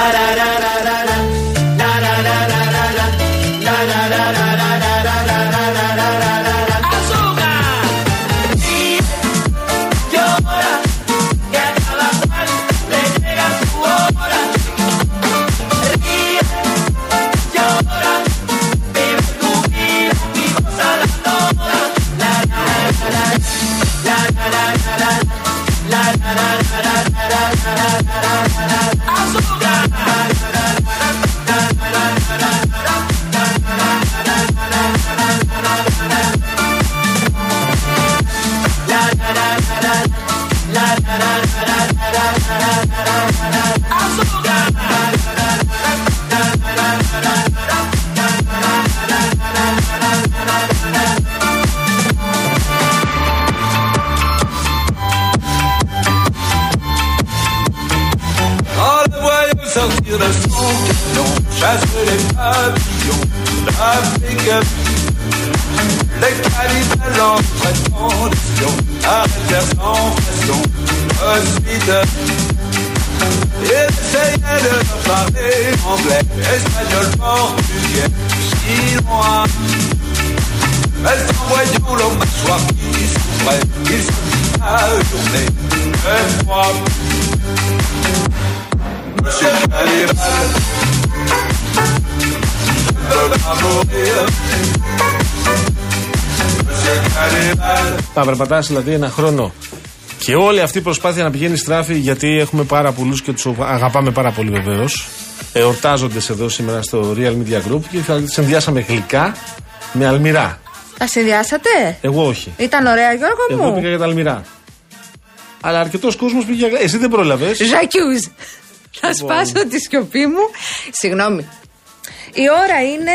da da da da. d'Afrique. Les cannibales en condition, arrêtèrent sans façon. Ils essayaient de parler anglais, espagnol, portugais, chinois. Mais en voyant leur mâchoire qui souffrait, ils se mirent à hurler de froid. Monsieur Cannibal, Θα περπατάς δηλαδή ένα χρόνο. Και όλη αυτή η προσπάθεια να πηγαίνει στράφη, γιατί έχουμε πάρα πολλούς και τους αγαπάμε πάρα πολύ βεβαίως. Εορτάζονται εδώ σήμερα στο Real Media Group και θα συνδυάσαμε γλυκά με αλμυρά. Τα συνδυάσατε; Εγώ όχι. Ήταν ωραία, Γιώργο Εγώ μου. πήγα για τα αλμυρά. Αλλά αρκετός κόσμος πήγε για. Εσύ δεν πρόλαβες. Ζακιούζ. Θα Λοιπόν. σπάσω τη σιωπή μου. Συγγνώμη. Η ώρα είναι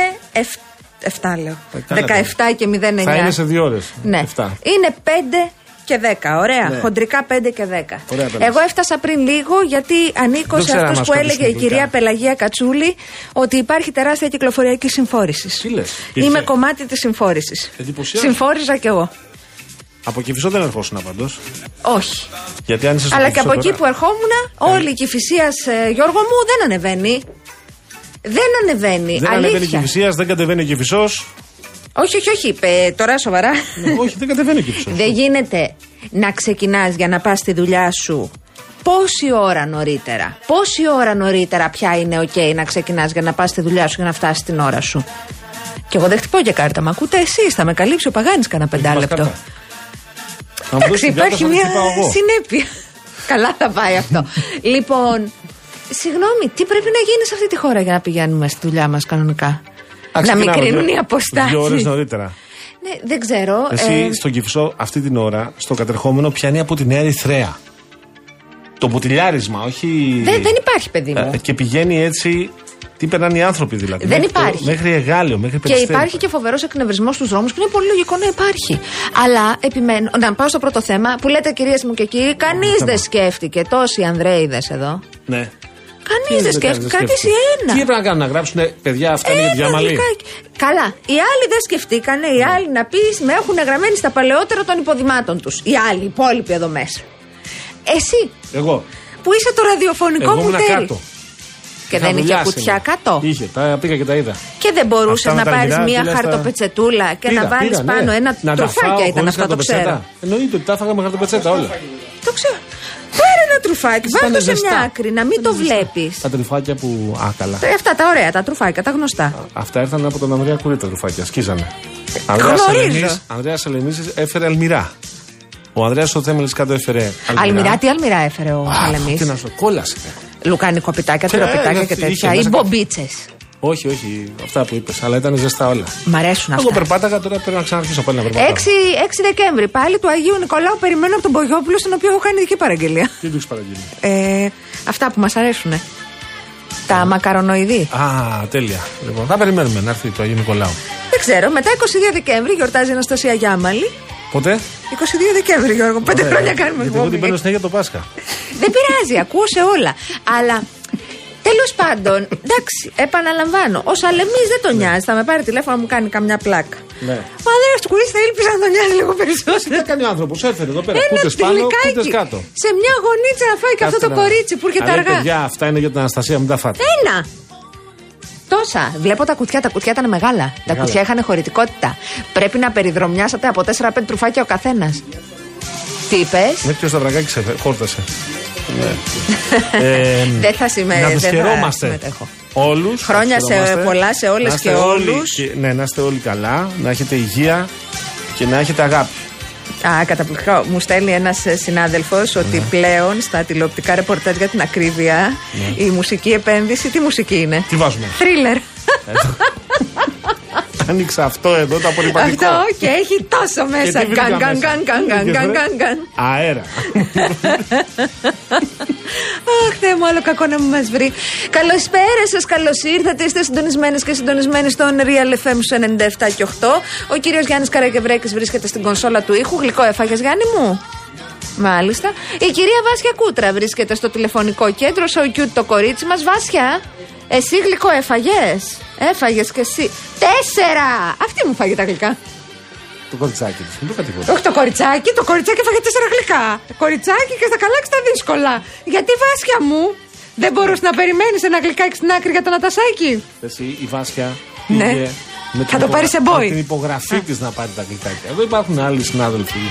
7 λέω. Ε, καλά 17 και 09. Θα είναι σε δύο ώρες. Ναι. Είναι 5 και 10. Ωραία. Ναι. Χοντρικά 5 και 10. Ωραία, πέρασε. Εγώ έφτασα πριν λίγο γιατί ανήκω Δεν σε ξέρω αν αυτού μας που έλεγε η κρατήσουν κυρία γλυκά. Πελαγία Κατσούλη ότι υπάρχει τεράστια κυκλοφοριακή συμφόρησης. Τι λες, Είμαι υπήρχε. κομμάτι της συμφόρησης. Εντυπωσιάζει. Συμφόρηζα κι εγώ. Από κυφισό δεν ερχόσουν πάντω. Όχι. Γιατί αν είσαι στο Αλλά και Κηφισό από εκεί τώρα- που ερχόμουν, όλη η κυφυσία, Γιώργο μου, δεν ανεβαίνει. Δεν ανεβαίνει. Δεν ανεβαίνει Αλήθεια. κυφυσίας, δεν κατεβαίνει ο κυφισό. Όχι, όχι, όχι. Πε, τώρα σοβαρά. όχι, δεν κατεβαίνει ο κυφισό. δεν γίνεται να ξεκινάς για να πας στη δουλειά σου πόση ώρα νωρίτερα. Πόση ώρα νωρίτερα πια είναι OK να ξεκινάς για να πας στη δουλειά σου για να φτάσεις την ώρα σου. Και εγώ δεν χτυπώ για κάρτα. Μα ακούτε εσείς, θα με καλύψει ο Παγάνης κανένα πεντάλεπτο. κάρτα. Αν μου δώσεις Εντάξει, την κάρτα, υπάρχει θα την μια χτυπάω εγώ. συνέπεια. Καλά θα πάει αυτό. λοιπόν, συγγνώμη, τι πρέπει να γίνει σε αυτή τη χώρα για να πηγαίνουμε στη δουλειά μας κανονικά; Α, να ξεκινάμε μικρύνουν δύο- οι αποστάσεις. Δύο ώρες νωρίτερα. Ναι, δεν ξέρω. Εσύ ε, στον Κυφισό αυτή την ώρα, στο κατερχόμενο, πιάνει από τη Νέα Ερυθρέα. Το ποτηλιάρισμα, όχι. δεν, δεν υπάρχει, παιδί μου. Ε, Και πηγαίνει έτσι. Τι περνάνε οι άνθρωποι δηλαδή. Δεν Μέχρι το- υπάρχει. μέχρι Εγάλιο, μέχρι Και Περιστέρι. υπάρχει και φοβερός εκνευρισμό στους δρόμους και είναι πολύ λογικό να υπάρχει. Αλλά επιμένω. Να πάω στο πρώτο θέμα που λέτε κυρίες μου και κύριοι, κανείς δεν σκέφτηκε. Τόσοι Ανδρέιδες εδώ. Ναι. Κανείς δεν σκέφτηκε. Κάτι ένα. Τι έπρεπε να κάνουν, να γράψουν παιδιά, αυτά είναι για τη Ένα διαμαλή. γλυκάκι. Καλά. Οι άλλοι δεν σκεφτήκανε. Οι άλλοι να πεις με έχουν γραμμένοι στα παλαιότερα των υποδημάτων τους. Οι άλλοι, οι υπόλοιποι εδώ μέσα. Εσύ Εγώ. που είσαι το ραδιοφωνικό Εγώ μου ήμουν τέρι. κάτω. Και Είχα δεν είχε δουλειά κουτιά σήμερα. κάτω. Είχε, τα πήγα και τα είδα. Και δεν μπορούσες Αυτά με να τα πάρεις αργυρά, μία τι λες, τα- χαρτοπετσετούλα και Πήρα, να βάλεις πήρα, ναι. πάνω ένα Να τα τρουφάκια φάω ήταν χωρίς αυτά, το χαρτοπετσέτα. ξέρω. Εννοείται ότι τα έφαγα με χαρτοπετσέτα όλα. Το ξέρω. Πάρε ένα τρουφάκι, Ήταν βάλ το σε ζεστά. μια άκρη, να μην το βλέπεις. Τα τρυφάκια που. Α, καλά. Αυτά τα ωραία, τα τρουφάκια, τα γνωστά. Αυτά ήρθαν από τον Ανδρέα Κουρί τα τρουφάκια. Σκίζανε. Γνωρίζω. Ανδρέας Σελεμής έφερε αλμυρά. Ο Ανδρέας ο Θέμελης κάτω έφερε. Αλμυρά, τι αλμυρά έφερε ο Α, Σαλεμή. Τι να σου κόλασε. Λουκάνικο πιτάκια, Και, τυροπιτάκια ε, και είχε τέτοια. Ή μέσα μπομπίτσες. Όχι, όχι, αυτά που είπες, αλλά ήταν ζεστά όλα. Μ' αρέσουν Εγώ αυτά. περπάταγα τώρα πρέπει να ξαναρχίσω πάλι να περπατάω. 6, 6 Δεκέμβρη, πάλι του Αγίου Νικολάου, περιμένω από τον Μπογιόπουλο, στον οποίο έχω κάνει δική παραγγελία. Τι του έχεις παραγγείλει; Ε, αυτά που μας αρέσουν. Τα μακαρονοειδή. Α, τέλεια. Λοιπόν, θα περιμένουμε να έρθει το Αγίου Νικολάου. Δεν ξέρω, μετά 22 Δεκέμβρη γιορτάζει η Αναστασία Γιάμαλη. Ποτέ. 22 Δεκέμβρη, Γιώργο. Πέντε Ωραία. χρόνια κάνουμε Γιατί εγώ την εκπομπή. παίρνω συνέχεια το Πάσχα. Δεν πειράζει, ακούω σε όλα. Αλλά τέλος πάντων, εντάξει, επαναλαμβάνω. Ο Σαλεμή δεν τον νοιάζει. Θα με πάρει τηλέφωνο να μου κάνει καμιά πλάκα. Ναι. Μα δεν έχει κουρίσει, θα ήλπιζα να τον νοιάζει λίγο Τι περισσότερο. θα κάνει ο άνθρωπος, έφερε εδώ πέρα. Ένα Κούτε πάνω, τυλικάκι κούτε κάτω. σε μια γωνίτσα να φάει και αυτό Κάτσε το να- κορίτσι που έρχεται Καλέ, αργά. παιδιά, αυτά είναι για την Αναστασία, μην τα φάτε. Ένα! Τόσα. Βλέπω τα κουτιά, τα κουτιά ήταν μεγάλα. Τα Μεγάλα. κουτιά είχαν χωρητικότητα. Πρέπει να περιδρομιάσατε από 4-5 τρουφάκια ο καθένας. Τι είπες; Μέχρι και ο Σταυρακάκη χόρτασε. Ναι. Ε, Δεν θα συμμε- Να τους δεν θα χαιρόμαστε. συμμετέχω. Όλους. Χρόνια σε πολλά σε όλες και όλους. Ναι, να είστε όλοι καλά, να έχετε υγεία και να έχετε αγάπη. Α, καταπληκτικό. Μου στέλνει ένας συνάδελφος ότι Ναι. πλέον στα τηλεοπτικά ρεπορτάζ για την ακρίβεια η μουσική επένδυση. Τι μουσική είναι; Τι βάζουμε; Θρίλερ. Άνοιξα αυτό εδώ το απορριπαντικό. Αυτό και έχει τόσο Και μέσα. τι βρήκα Γκαν, γκαν, μέσα. γκαν, γκαν, γκαν, Βρήκες, γκαν, βρε; γκαν, γκαν. Αέρα. Αχ, Θεέ μου, άλλο κακό να μην μας βρει. Καλησπέρα σας, καλώς ήρθατε. Είστε συντονισμένες και συντονισμένοι στον Real FM στους 97 και 8. Ο κύριος Γιάννης Καρακευρέκη βρίσκεται στην κονσόλα του ήχου. Γλυκό έφαγες, Γιάννη μου; Μάλιστα. Η κυρία Βάσια Κούτρα βρίσκεται στο τηλεφωνικό κέντρο. Στο κιούτ το κορίτσι μας. Βάσια, εσύ γλυκό έφαγες; Έφαγες κι εσύ. Τέσσερα! Αυτή μου φάγε τα γλυκά. Το κοριτσάκι της. Δεν το κατηγορώ. Όχι το κοριτσάκι, το κοριτσάκι έφαγε τέσσερα γλυκά. Κοριτσάκι και στα καλά και στα δύσκολα. Γιατί Βάσια μου; Δεν μπορούσε να περιμένεις ένα γλυκάκι στην άκρη για το Νατασάκι. Εσύ η Βάσια Ναι. πήγε με Θα το υπογρα- πάρει σε boy. με την υπογραφή της να πάρει τα γλυκάκια. Εδώ υπάρχουν άλλοι συνάδελφοι.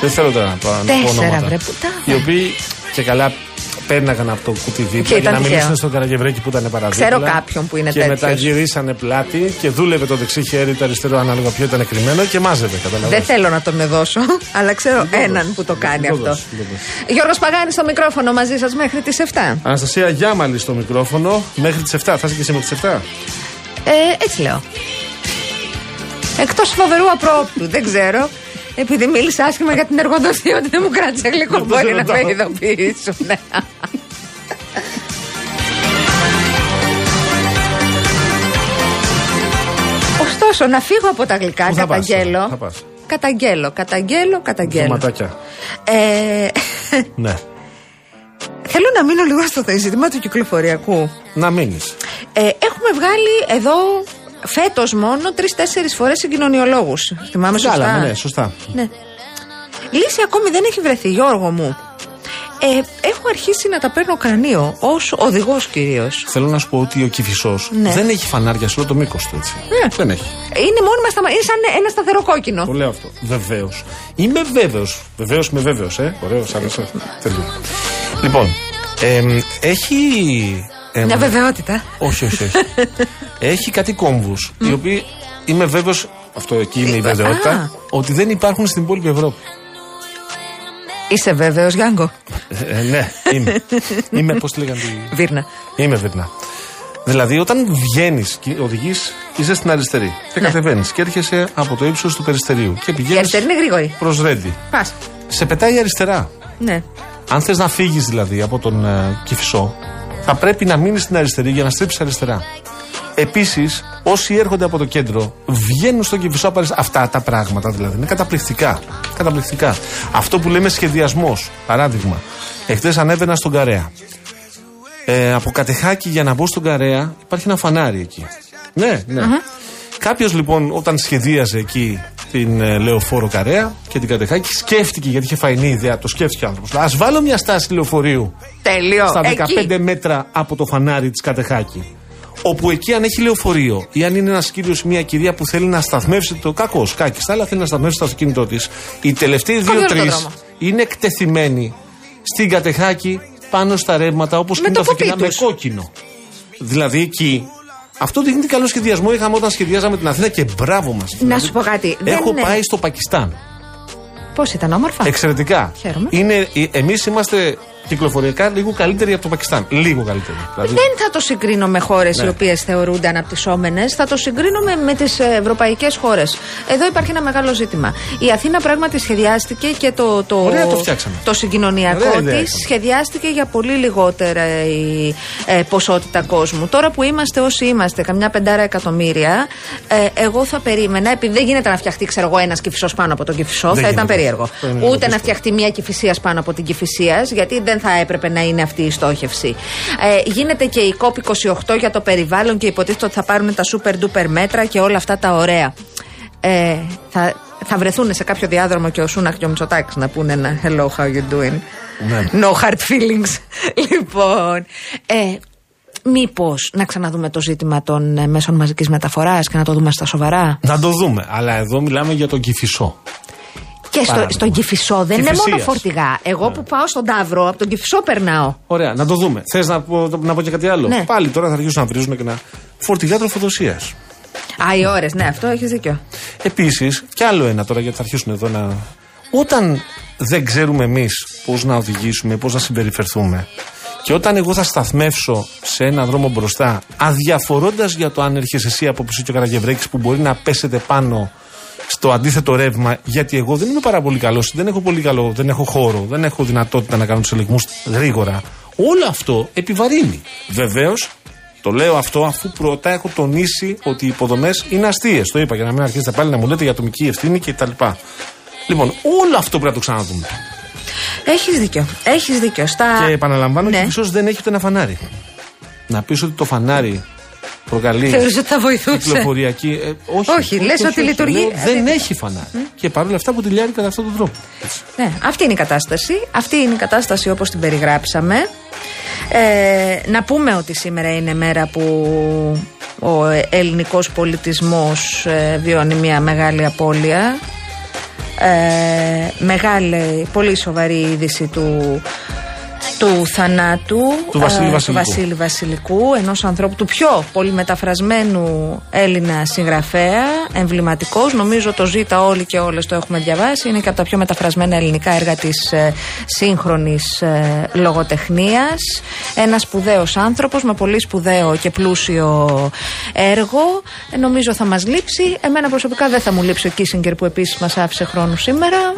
Δεν θέλω τώρα να το να πω Τέσσερα, ονόματα. βρε, πουτάνα. Οι οποίοι και καλά πέρναγαν από το κουτί Και δίπλα για ήταν να τυχαίο. μιλήσουν στον Καραγευρέκη που ήταν παραδείγμα. Ξέρω κάποιον που είναι Και μετά τέτοιος. γυρίσανε πλάτη και δούλευε το δεξί χέρι, το αριστερό ανάλογα ποιο ήταν κρυμμένο και μάζευε. Καταλαβαίνεις. Δεν θέλω να τον δώσω, αλλά ξέρω το έναν δώσω. που το Δεν κάνει το αυτό. δώσω, δεν το δώσω. Γιώργος Παγάνης στο μικρόφωνο μαζί σας μέχρι τις 7. Αναστασία Γιάμαλη στο μικρόφωνο μέχρι τις 7. Θα είσαι και εσύ μέχρι τις 7. Ε, έτσι λέω. Εκτός φοβερού απρόπτου, δεν ξέρω. Επειδή μίλησα άσχημα για την εργοδοσία ότι δεν μου κράτησε γλυκό, Δεν το μπορεί να με ρωτάω. ειδοποιήσουν. Ωστόσο, να φύγω από τα γλυκά, Πού θα πας, καταγγέλω. θα πας; Καταγγέλω, καταγγέλω, καταγγέλω. Σωματάκια. Ε, Ναι. θέλω να μείνω λίγο στο ζήτημα του κυκλοφοριακού. Να μείνεις. Ε, έχουμε βγάλει εδώ φέτος μόνο τρει-τέσσερι φορές συγκοινωνιολόγου. Θυμάμαι σωστά; Βγάλαμε, ναι, σωστά. Ναι. Λύση ακόμη δεν έχει βρεθεί, Γιώργο μου. Ε, έχω αρχίσει να τα παίρνω κρανίο, ως οδηγός κυρίως. Θέλω να σου πω ότι ο Κυφισός Ναι. δεν έχει φανάρια σε όλο το μήκος του έτσι. Ναι. Δεν έχει. Είναι μόνιμα στα Είναι σαν ένα σταθερό κόκκινο. Το λέω αυτό. Βεβαίως. Είμαι βέβαιος. Βεβαίως είμαι βέβαιος, ε. Ωραίος, άρεσε. Τέλειο. Λοιπόν, εμ, έχει. Εμ, Μια βεβαιότητα. όχι, όχι, όχι. έχει κάτι κόμβους, οι οποίοι είμαι βέβαιος, αυτό εκεί είναι η Α. βεβαιότητα, ότι δεν υπάρχουν στην υπόλοιπη Ευρώπη. Είσαι βέβαιος, Γιάνγκο; Ε, ε, ναι, είμαι. είμαι, πώς τη λέγανε. τη- Βίρνα. Είμαι Βίρνα. Δηλαδή, όταν βγαίνεις και οδηγείς, είσαι στην αριστερή. Και κατεβαίνεις και έρχεσαι από το ύψος του περιστερίου. Και Η πηγαίνει αριστερή είναι γρήγορη. προ Ρέντι. Πας. Σε πετάει αριστερά. Ναι. Αν θες να φύγεις δηλαδή από τον ε, Κηφισό, θα πρέπει να μείνει στην αριστερή για να στρίψεις αριστερά. Επίσης, όσοι έρχονται από το κέντρο βγαίνουν στον Κηφισό από αριστερά. Αυτά τα πράγματα δηλαδή είναι καταπληκτικά. Καταπληκτικά. Αυτό που λέμε σχεδιασμός. Παράδειγμα, εχθές ανέβαινα στον Καρέα. Ε, από Κατεχάκη για να μπω στον Καρέα υπάρχει ένα φανάρι εκεί. Ναι, ναι. Κάποιος λοιπόν όταν σχεδίαζε εκεί την ε, λεωφόρο Καρέα και την Κατεχάκη σκέφτηκε γιατί είχε φαϊνή ιδέα, το σκέφτηκε ο άνθρωπος. Α βάλω μια στάση λεωφορείου Τέλειο. στα 15 Εκεί. μέτρα από το φανάρι της Κατεχάκη. Όπου εκεί αν έχει λεωφορείο ή αν είναι ένας κύριος ή μια κυρία που θέλει να σταθμεύσει το κακό, κάκι, αλλά θέλει να σταθμεύσει το αυτοκίνητό της, οι τελευταίοι Κόβει όλο δύο-τρεις το δρόμο. είναι εκτεθειμένοι στην Κατεχάκη πάνω στα ρεύματα όπως Με και το τα αυτοκίνητα κουπί με τους. κόκκινο. Δηλαδή εκεί. Αυτό δείχνει τι καλό σχεδιασμό είχαμε όταν σχεδιάζαμε την Αθήνα και μπράβο μας. Να σου πω κάτι. δεν Έχω είναι- πάει στο Πακιστάν. Πώς ήταν όμορφα; Εξαιρετικά. Χαίρομαι. Είναι, Εμείς είμαστε κυκλοφοριακά λίγο καλύτεροι από το Πακιστάν. Λίγο καλύτεροι. Δηλαδή, Δεν θα το συγκρίνω με χώρες Ναι. οι οποίες θεωρούνται αναπτυσσόμενες, θα το συγκρίνω με, με τις ευρωπαϊκές χώρες. Εδώ υπάρχει ένα μεγάλο ζήτημα. Η Αθήνα πράγματι σχεδιάστηκε και το, το, Ωραία το φτιάξαμε. Ωραία το συγκοινωνιακό ιδέα της είχαμε. σχεδιάστηκε για πολύ λιγότερα η ε, ποσότητα κόσμου. Τώρα που είμαστε όσοι είμαστε, καμιά πεντάρα εκατομμύρια, ε, εγώ θα περίμενα, επειδή δεν γίνεται να φτιαχτεί, ξέρω εγώ, ένας κυφισός πάνω από τον κυφισό, Δεν θα ήταν γίνεται. περίεργο. Αυτό είναι λίγο Ούτε να δύσκολο. φτιαχτεί μια κυφυσία πάνω από την κυφυσίας, γιατί δεν θα έπρεπε να είναι αυτή η στόχευση. Ε, γίνεται και η COP28 για το περιβάλλον και υποτίθεται ότι θα πάρουν τα super duper μέτρα και όλα αυτά τα ωραία. Ε, θα, θα βρεθούν σε κάποιο διάδρομο και ο Σούναχ και ο Μητσοτάκης να πούνε ένα hello, how you doing; Ναι. No hard feelings. λοιπόν, ε, μήπως να ξαναδούμε το ζήτημα των ε, μέσων μαζικής μεταφοράς και να το δούμε στα σοβαρά; Να το δούμε. Αλλά εδώ μιλάμε για τον Κυφισό. Και στο, Παράδειγμα. στον Κυφισό δεν είναι Κηφισίας. μόνο φορτηγά. Εγώ που πάω στον Ταύρο, από τον Κυφισό περνάω. Ωραία, να το δούμε. Θες να, πω- να πω και κάτι άλλο; Ναι. Πάλι τώρα θα αρχίσουν να βρίζουν και να. Φορτηγά τροφοδοσίας. Α, οι ώρες, ναι, αυτό έχεις δίκιο. Επίσης, κι άλλο ένα τώρα γιατί θα αρχίσουν εδώ να. Όταν δεν ξέρουμε εμείς πώς να οδηγήσουμε, πώς να συμπεριφερθούμε, και όταν εγώ θα σταθμεύσω σε ένα δρόμο μπροστά, αδιαφορώντας για το αν έρχεσαι εσύ από πίσω και ο Καραγευρέκης που μπορεί να πέσετε πάνω στο αντίθετο ρεύμα, γιατί εγώ δεν είμαι πάρα πολύ καλός, δεν έχω πολύ καλό, δεν έχω χώρο, δεν έχω δυνατότητα να κάνω τους ελεγμού γρήγορα. Όλο αυτό επιβαρύνει. Βεβαίως, το λέω αυτό αφού πρώτα έχω τονίσει ότι οι υποδομές είναι αστείες. Το είπα για να μην αρχίσετε πάλι να μου λέτε για ατομική ευθύνη κτλ. Λοιπόν, όλο αυτό πρέπει να το ξαναδούμε. Έχεις δίκιο. Έχεις δίκιο. Στα... Και επαναλαμβάνω, ναι. και ίσως δεν έχει ούτε ένα φανάρι. Να πεις ότι το φανάρι προκαλεί Θεωρείς ότι θα βοηθούσε; κυκλοφοριακή. ε, όχι, Όχι, λες ότι λειτουργεί. Λέω, Ε, δεν δεν- έχει φανάρι. Και παρόλα αυτά που τηλιάρει κατά αυτόν τον τρόπο. Έτσι. Ναι, αυτή είναι η κατάσταση. Αυτή είναι η κατάσταση όπως την περιγράψαμε. Ε, να πούμε ότι σήμερα είναι μέρα που ο ελληνικός πολιτισμός ε, βιώνει μια μεγάλη απώλεια. Ε, μεγάλη, πολύ σοβαρή είδηση του, του θανάτου Του Βασίλη ε, Βασιλικού. Βασίλη Βασιλικού, ενός ανθρώπου του πιο πολύ μεταφρασμένου Έλληνα συγγραφέα, εμβληματικός, νομίζω το ζήτα όλοι και όλες το έχουμε διαβάσει, είναι και από τα πιο μεταφρασμένα ελληνικά έργα της ε, σύγχρονης ε, λογοτεχνίας, ένας σπουδαίος άνθρωπος με πολύ σπουδαίο και πλούσιο έργο, Ε, νομίζω θα μας λείψει, εμένα προσωπικά δεν θα μου λείψει ο Κίσιγκερ που επίσης μας άφησε χρόνο σήμερα,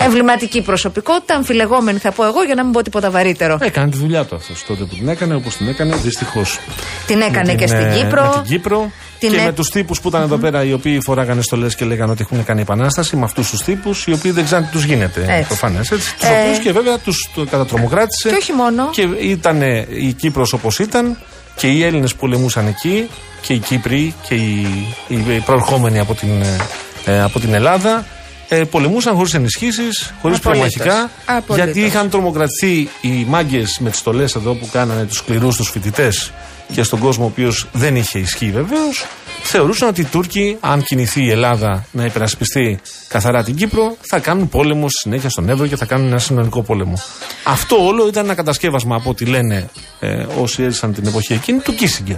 Εμβληματική προσωπικότητα, αμφιλεγόμενη θα πω εγώ για να μην πω τίποτα βαρύτερο. Έκανε τη δουλειά του αυτός τότε που την έκανε, όπως την έκανε, δυστυχώς. Την έκανε και στην Κύπρο. Με την Κύπρο. Την και έ- με τους τύπους που ήταν εδώ πέρα, οι οποίοι φοράγανε στολές και λέγανε ότι έχουν κάνει επανάσταση, με αυτούς τους τύπους, οι οποίοι δεν ξέραν τι τους γίνεται. Έτσι. Προφανές. Τους Ε, οποίους και βέβαια τους κατατρομοκράτησε. Και όχι μόνο. Και ήταν η Κύπρος όπως ήταν και οι Έλληνες που πολεμούσαν εκεί και οι Κύπροι και οι, οι προερχόμενοι από την, ε, από την Ελλάδα. Ε, πολεμούσαν χωρίς ενισχύσεις, χωρίς Απολύτως. πυρομαχικά. Απολύτως. Γιατί είχαν τρομοκρατηθεί οι μάγκες με τι στολέ εδώ που κάνανε τους σκληρούς τους φοιτητές και στον κόσμο ο οποίος δεν είχε ισχύ βεβαίως. Θεωρούσαν ότι οι Τούρκοι, αν κινηθεί η Ελλάδα να υπερασπιστεί καθαρά την Κύπρο, θα κάνουν πόλεμο στη συνέχεια στον Εύρο και θα κάνουν ένα συνολικό πόλεμο. Αυτό όλο ήταν ένα κατασκεύασμα από ό,τι λένε ε, όσοι έζησαν την εποχή εκείνη του Κίσιγκερ.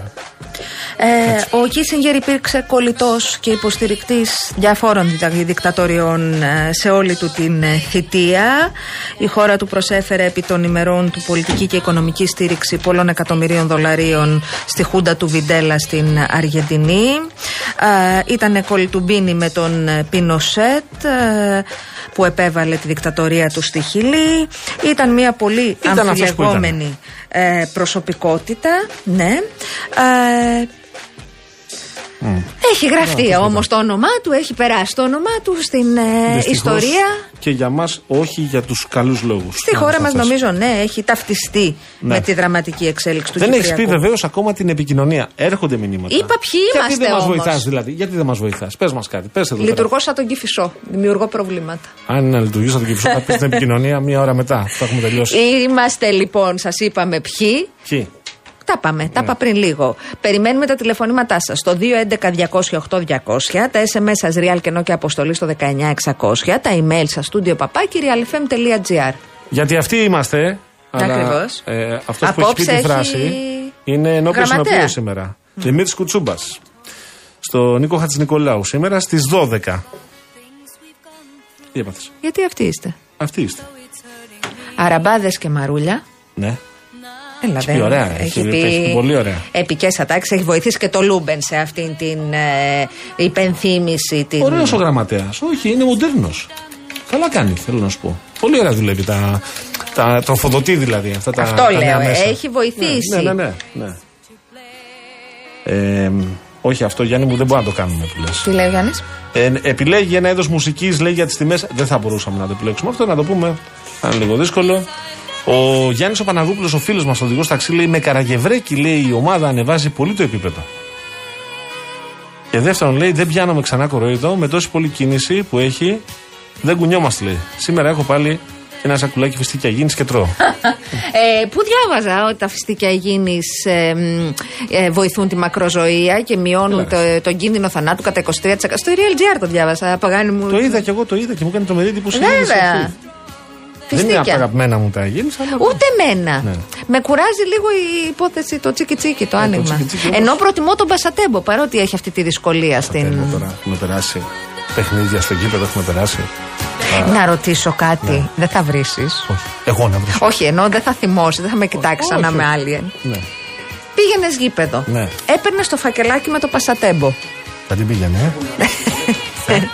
Ε, ο Κίσιγκερ υπήρξε κολλητός και υποστηρικτής διαφόρων διδα- δικτατοριών ε, σε όλη του την ε, θητεία. Η χώρα του προσέφερε επί των ημερών του πολιτική και οικονομική στήριξη πολλών εκατομμυρίων δολαρίων στη χούντα του Βιντέλα στην Αργεντινή. Ε, ήταν κολλητουμπίνη με τον ε, Πινοσέτ ε, που επέβαλε τη δικτατορία του στη Χιλή. Ήταν μια πολύ Ήταν αυτός που ήταν; αμφιλεγόμενη ε, προσωπικότητα. Ναι. Ε, έχει γραφτεί όμως το όνομά του, έχει περάσει το όνομά του στην ε, Δυστυχώς ιστορία. Και για μας όχι για τους καλούς λόγους. Στη χώρα μας, νομίζω, ναι, έχει ταυτιστεί Ναι. με τη δραματική εξέλιξη του Δεν έχεις πει Κυπριακού. βεβαίως ακόμα την επικοινωνία. Έρχονται μηνύματα. Είπα ποιοι Γιατί είμαστε δεν μας όμως; βοηθάς δηλαδή, γιατί δεν μας βοηθάς; Πες μας κάτι, πες εδώ. Λειτουργώς σαν τον Κυφισό. Δημιουργώ προβλήματα. πέρα. Αν να λειτουργήσει, θα το κυφισώ, θα πεις την επικοινωνία μία ώρα μετά. Θα έχουμε τελειώσει. Είμαστε λοιπόν, σας είπαμε ποιοι. Ποιοι; Τα πάμε, Ναι. τα είπα πριν λίγο. Περιμένουμε τα τηλεφωνήματά σας στο 211-208-200, τα SMS σας real και και αποστολή στο 19600, τα email σας studio papaki realfm.gr. Γιατί αυτοί είμαστε. Αλλά, Ακριβώς. Ε, Αυτός που έχει πει Απόψε τη έχει φράση είναι ενώπιον γραμματέα. συνοπλίου σήμερα. Δημήτρης Κουτσούμπας. Στο Νίκο Χατζηνικολάου σήμερα στις 12. Τι έπαθες; Γιατί αυτοί είστε. Αυτοί είστε. Αραμπάδες και μαρούλια. Ναι. Έλα, Έχει πει ωραία, έχει- έχει πει πολύ ωραία. Επικές ατάκες. Έχει βοηθήσει και το Λούμπεν σε αυτήν την ε, υπενθύμηση. Την... Ωραίος ο γραμματέας. Όχι, είναι μοντέρνος. Καλά κάνει, θέλω να σου πω. Πολύ ωραία δουλεύει. Τα, τα τροφοδοτεί δηλαδή. Αυτά τα, Αυτό τα λέω, νέα ε, μέσα. έχει βοηθήσει. Ναι, ναι, ναι. ναι. Ε, όχι αυτό, Γιάννη μου, δεν μπορούμε να το κάνουμε που λες. Τι λέει ο Γιάννης; Ε, επιλέγει ένα είδος μουσικής, λέει για τις τιμές. Δεν θα μπορούσαμε να το επιλέξουμε αυτό, να το πούμε. Θα είναι λίγο δύσκολο. Ο Γιάννης ο Παναγούπουλο, ο φίλος μας, ο οδηγός ταξί, λέει: Με καραγευρέκι, λέει η ομάδα ανεβάζει πολύ το επίπεδο. Και δεύτερον, λέει, δεν πιάνομαι ξανά κοροϊδό με τόση πολλή κίνηση που έχει. Δεν κουνιόμαστε, λέει. Σήμερα έχω πάλι ένα σακουλάκι φιστίκια γίνης και τρώω. Ε, πού διάβαζα ότι τα φιστίκια υγιεινής ε, μ, ε, βοηθούν τη μακροζωία και μειώνουν το, τον κίνδυνο θανάτου κατά 23%. Στο Real GR το διάβασα, παγάνι μου. το είδα κι εγώ, το είδα και μου έκανε το μερίδι που Βέβαια. Δεν είναι από τα Φιστίκια. αγαπημένα μου τα γίνης, αλλά. Ούτε εμένα. Ναι. Με κουράζει λίγο η υπόθεση το τσίκι τσίκι, το άνοιγμα. τσίκι τσίκι όμως. Ενώ προτιμώ τον Πασατέμπο παρότι έχει αυτή τη δυσκολία στην. Τέλο τώρα έχουμε περάσει. Παιχνίδια στο γήπεδο έχουμε περάσει. Να ρωτήσω κάτι. Ναι. Δεν θα βρεις. Όχι. Εγώ να βρω. Όχι, ενώ δεν θα θυμώσει, δεν θα με κοιτάξει σαν να όχι. είμαι alien. Ναι. Πήγαινες γήπεδο. Ναι. Έπαιρνες το φακελάκι με το Πασατέμπο. Θα την πήγαινε, ε. Ε,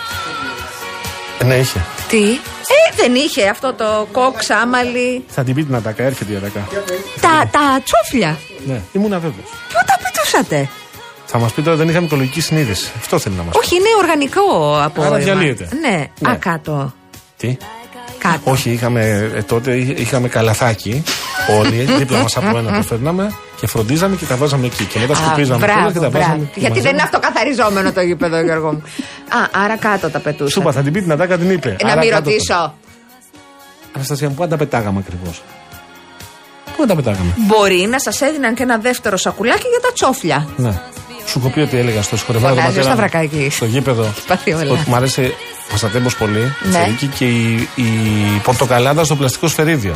Ναι, είχε. Τι; Ε, δεν είχε αυτό το κόξ, άμαλι. Θα την πει την Ατακά, έρχεται η Ατακά. Τα, τα τσόφλια. Ναι, ήμουν βέβαιος. Πού τα πετούσατε; Θα μας πει τώρα δεν είχαμε οικολογική συνείδηση. Αυτό θέλει να μας πει. Όχι, είναι οργανικό απόρριμα. Άρα διαλύεται. Ναι. Ναι. Α, κάτω. Τι; Κάτω. Όχι, είχαμε, ε, τότε εί- είχαμε καλαθάκι όλοι δίπλα μας από ένα που φέρναμε και φροντίζαμε και τα βάζαμε εκεί. Και μετά Α, σκουπίζαμε μπράβο, όλα και τα μπράβο. βάζαμε. Γιατί δεν είναι αυτοκαθαριζόμενο το γήπεδο, Γιώργο μου. Α, άρα κάτω τα πετούσα. Σου είπα, θα την πει την Ατάκα, την είπε. Να Άρα μην κάτω το- ρωτήσω. Αναστασία μου, πού αν τα πετάγαμε ακριβώς; Πού αν τα πετάγαμε; Μπορεί να σας έδιναν και ένα δεύτερο σακουλάκι για τα τσόφλια. Ναι. Σου έχω πει ότι έλεγα στο σχολείο. Φωνάζεις ο Σταυρακάκης. Στο γήπεδο. Πάθει όλα. Ότι μου άρεσε ο Πασατέμπο πολύ. Ναι. Σερίκη, και η, η πορτοκαλάδα στο πλαστικό σφαιρίδιο.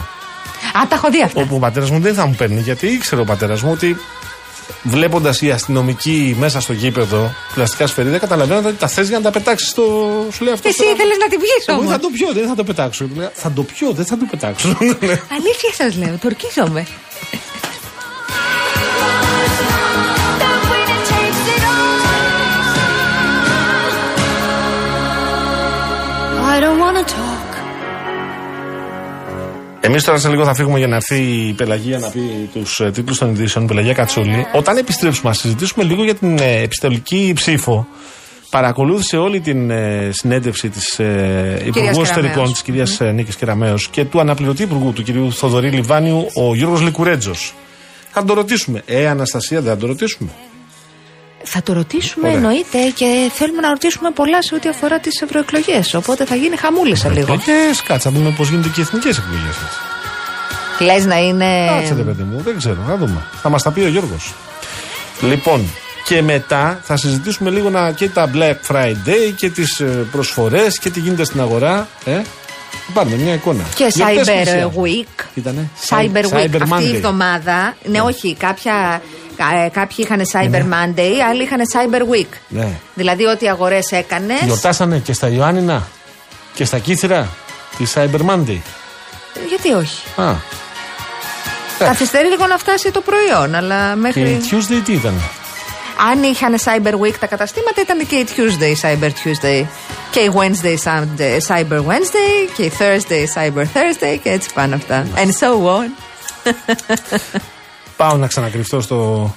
Α, τα έχω δει αυτά. Όπου ο πατέρας μου δεν θα μου παίρνει, γιατί ήξερε ο πατέρας μου ότι βλέποντας οι αστυνομικοί μέσα στο γήπεδο πλαστικά σφαιρίδια, καταλαβαίνω ότι τα θες για να τα πετάξεις στο. Σου λέει αυτό. Εσύ τώρα- ήθελε να την πιει Εγώ όμως. θα το πιω, δεν θα το πετάξω. Του λέω, Θα το πιω, δεν θα το πετάξω. Αλήθεια σας λέω, το ορκίζομαι. I don't wanna talk. Εμείς τώρα σε λίγο θα φύγουμε για να έρθει η Πελαγία να πει τους ε, τίτλους των ειδήσεων, η Πελαγία Κατσούλη. Όταν επιστρέψουμε, να συζητήσουμε λίγο για την ε, επιστολική ψήφο. Παρακολούθησε όλη την ε, συνέντευξη της ε, Υπουργού Εσωτερικών, Κεραμέως. της κυρίας mm. Νίκης Κεραμέως και του αναπληρωτή Υπουργού, του κυρίου Θοδωρή Λιβάνιου, ο Γιώργος Λικουρέτζος. Θα το ρωτήσουμε. Ε, Αναστασία, δεν θα το ρωτήσουμε. Θα το ρωτήσουμε Ωραία. εννοείται και θέλουμε να ρωτήσουμε πολλά σε ό,τι αφορά τις ευρωεκλογές. Οπότε θα γίνει χαμούλη σε λίγο. Εκλογές, κάτσε να δούμε πώς γίνονται και οι εθνικές εκλογές. Λες να είναι. Κάτσε, ρε παιδί μου, δεν ξέρω, θα δούμε. Θα μας τα πει ο Γιώργος. Λοιπόν, και μετά θα συζητήσουμε λίγο να, και τα Black Friday και τις προσφορές και τι γίνεται στην αγορά. Ε, πάρουμε μια εικόνα. Και Γιορτές Cyber πλησιάζουν. Week. Τι ήτανε; Cyber Week. Cyber Αυτή η Monday. εβδομάδα. Ναι, όχι. Κάποια, ε, κάποιοι είχαν Cyber Monday, άλλοι είχαν Cyber Week. Ναι. Δηλαδή, ό,τι αγορές έκανε. Γιορτάσανε και στα Ιωάννινα και στα Κύθρα τη Cyber Monday. Γιατί όχι; Α, Καθυστερεί λίγο να φτάσει το προϊόν, αλλά και μέχρι. η Tuesday τι ήταν. Αν είχαν Cyber Week τα καταστήματα, ήταν και η Tuesday Cyber Tuesday. Και η Wednesday Sunday, Cyber Wednesday. Και η Thursday Cyber Thursday. Και έτσι πάνε αυτά. And so on. Πάω να ξανακρυφτώ στο,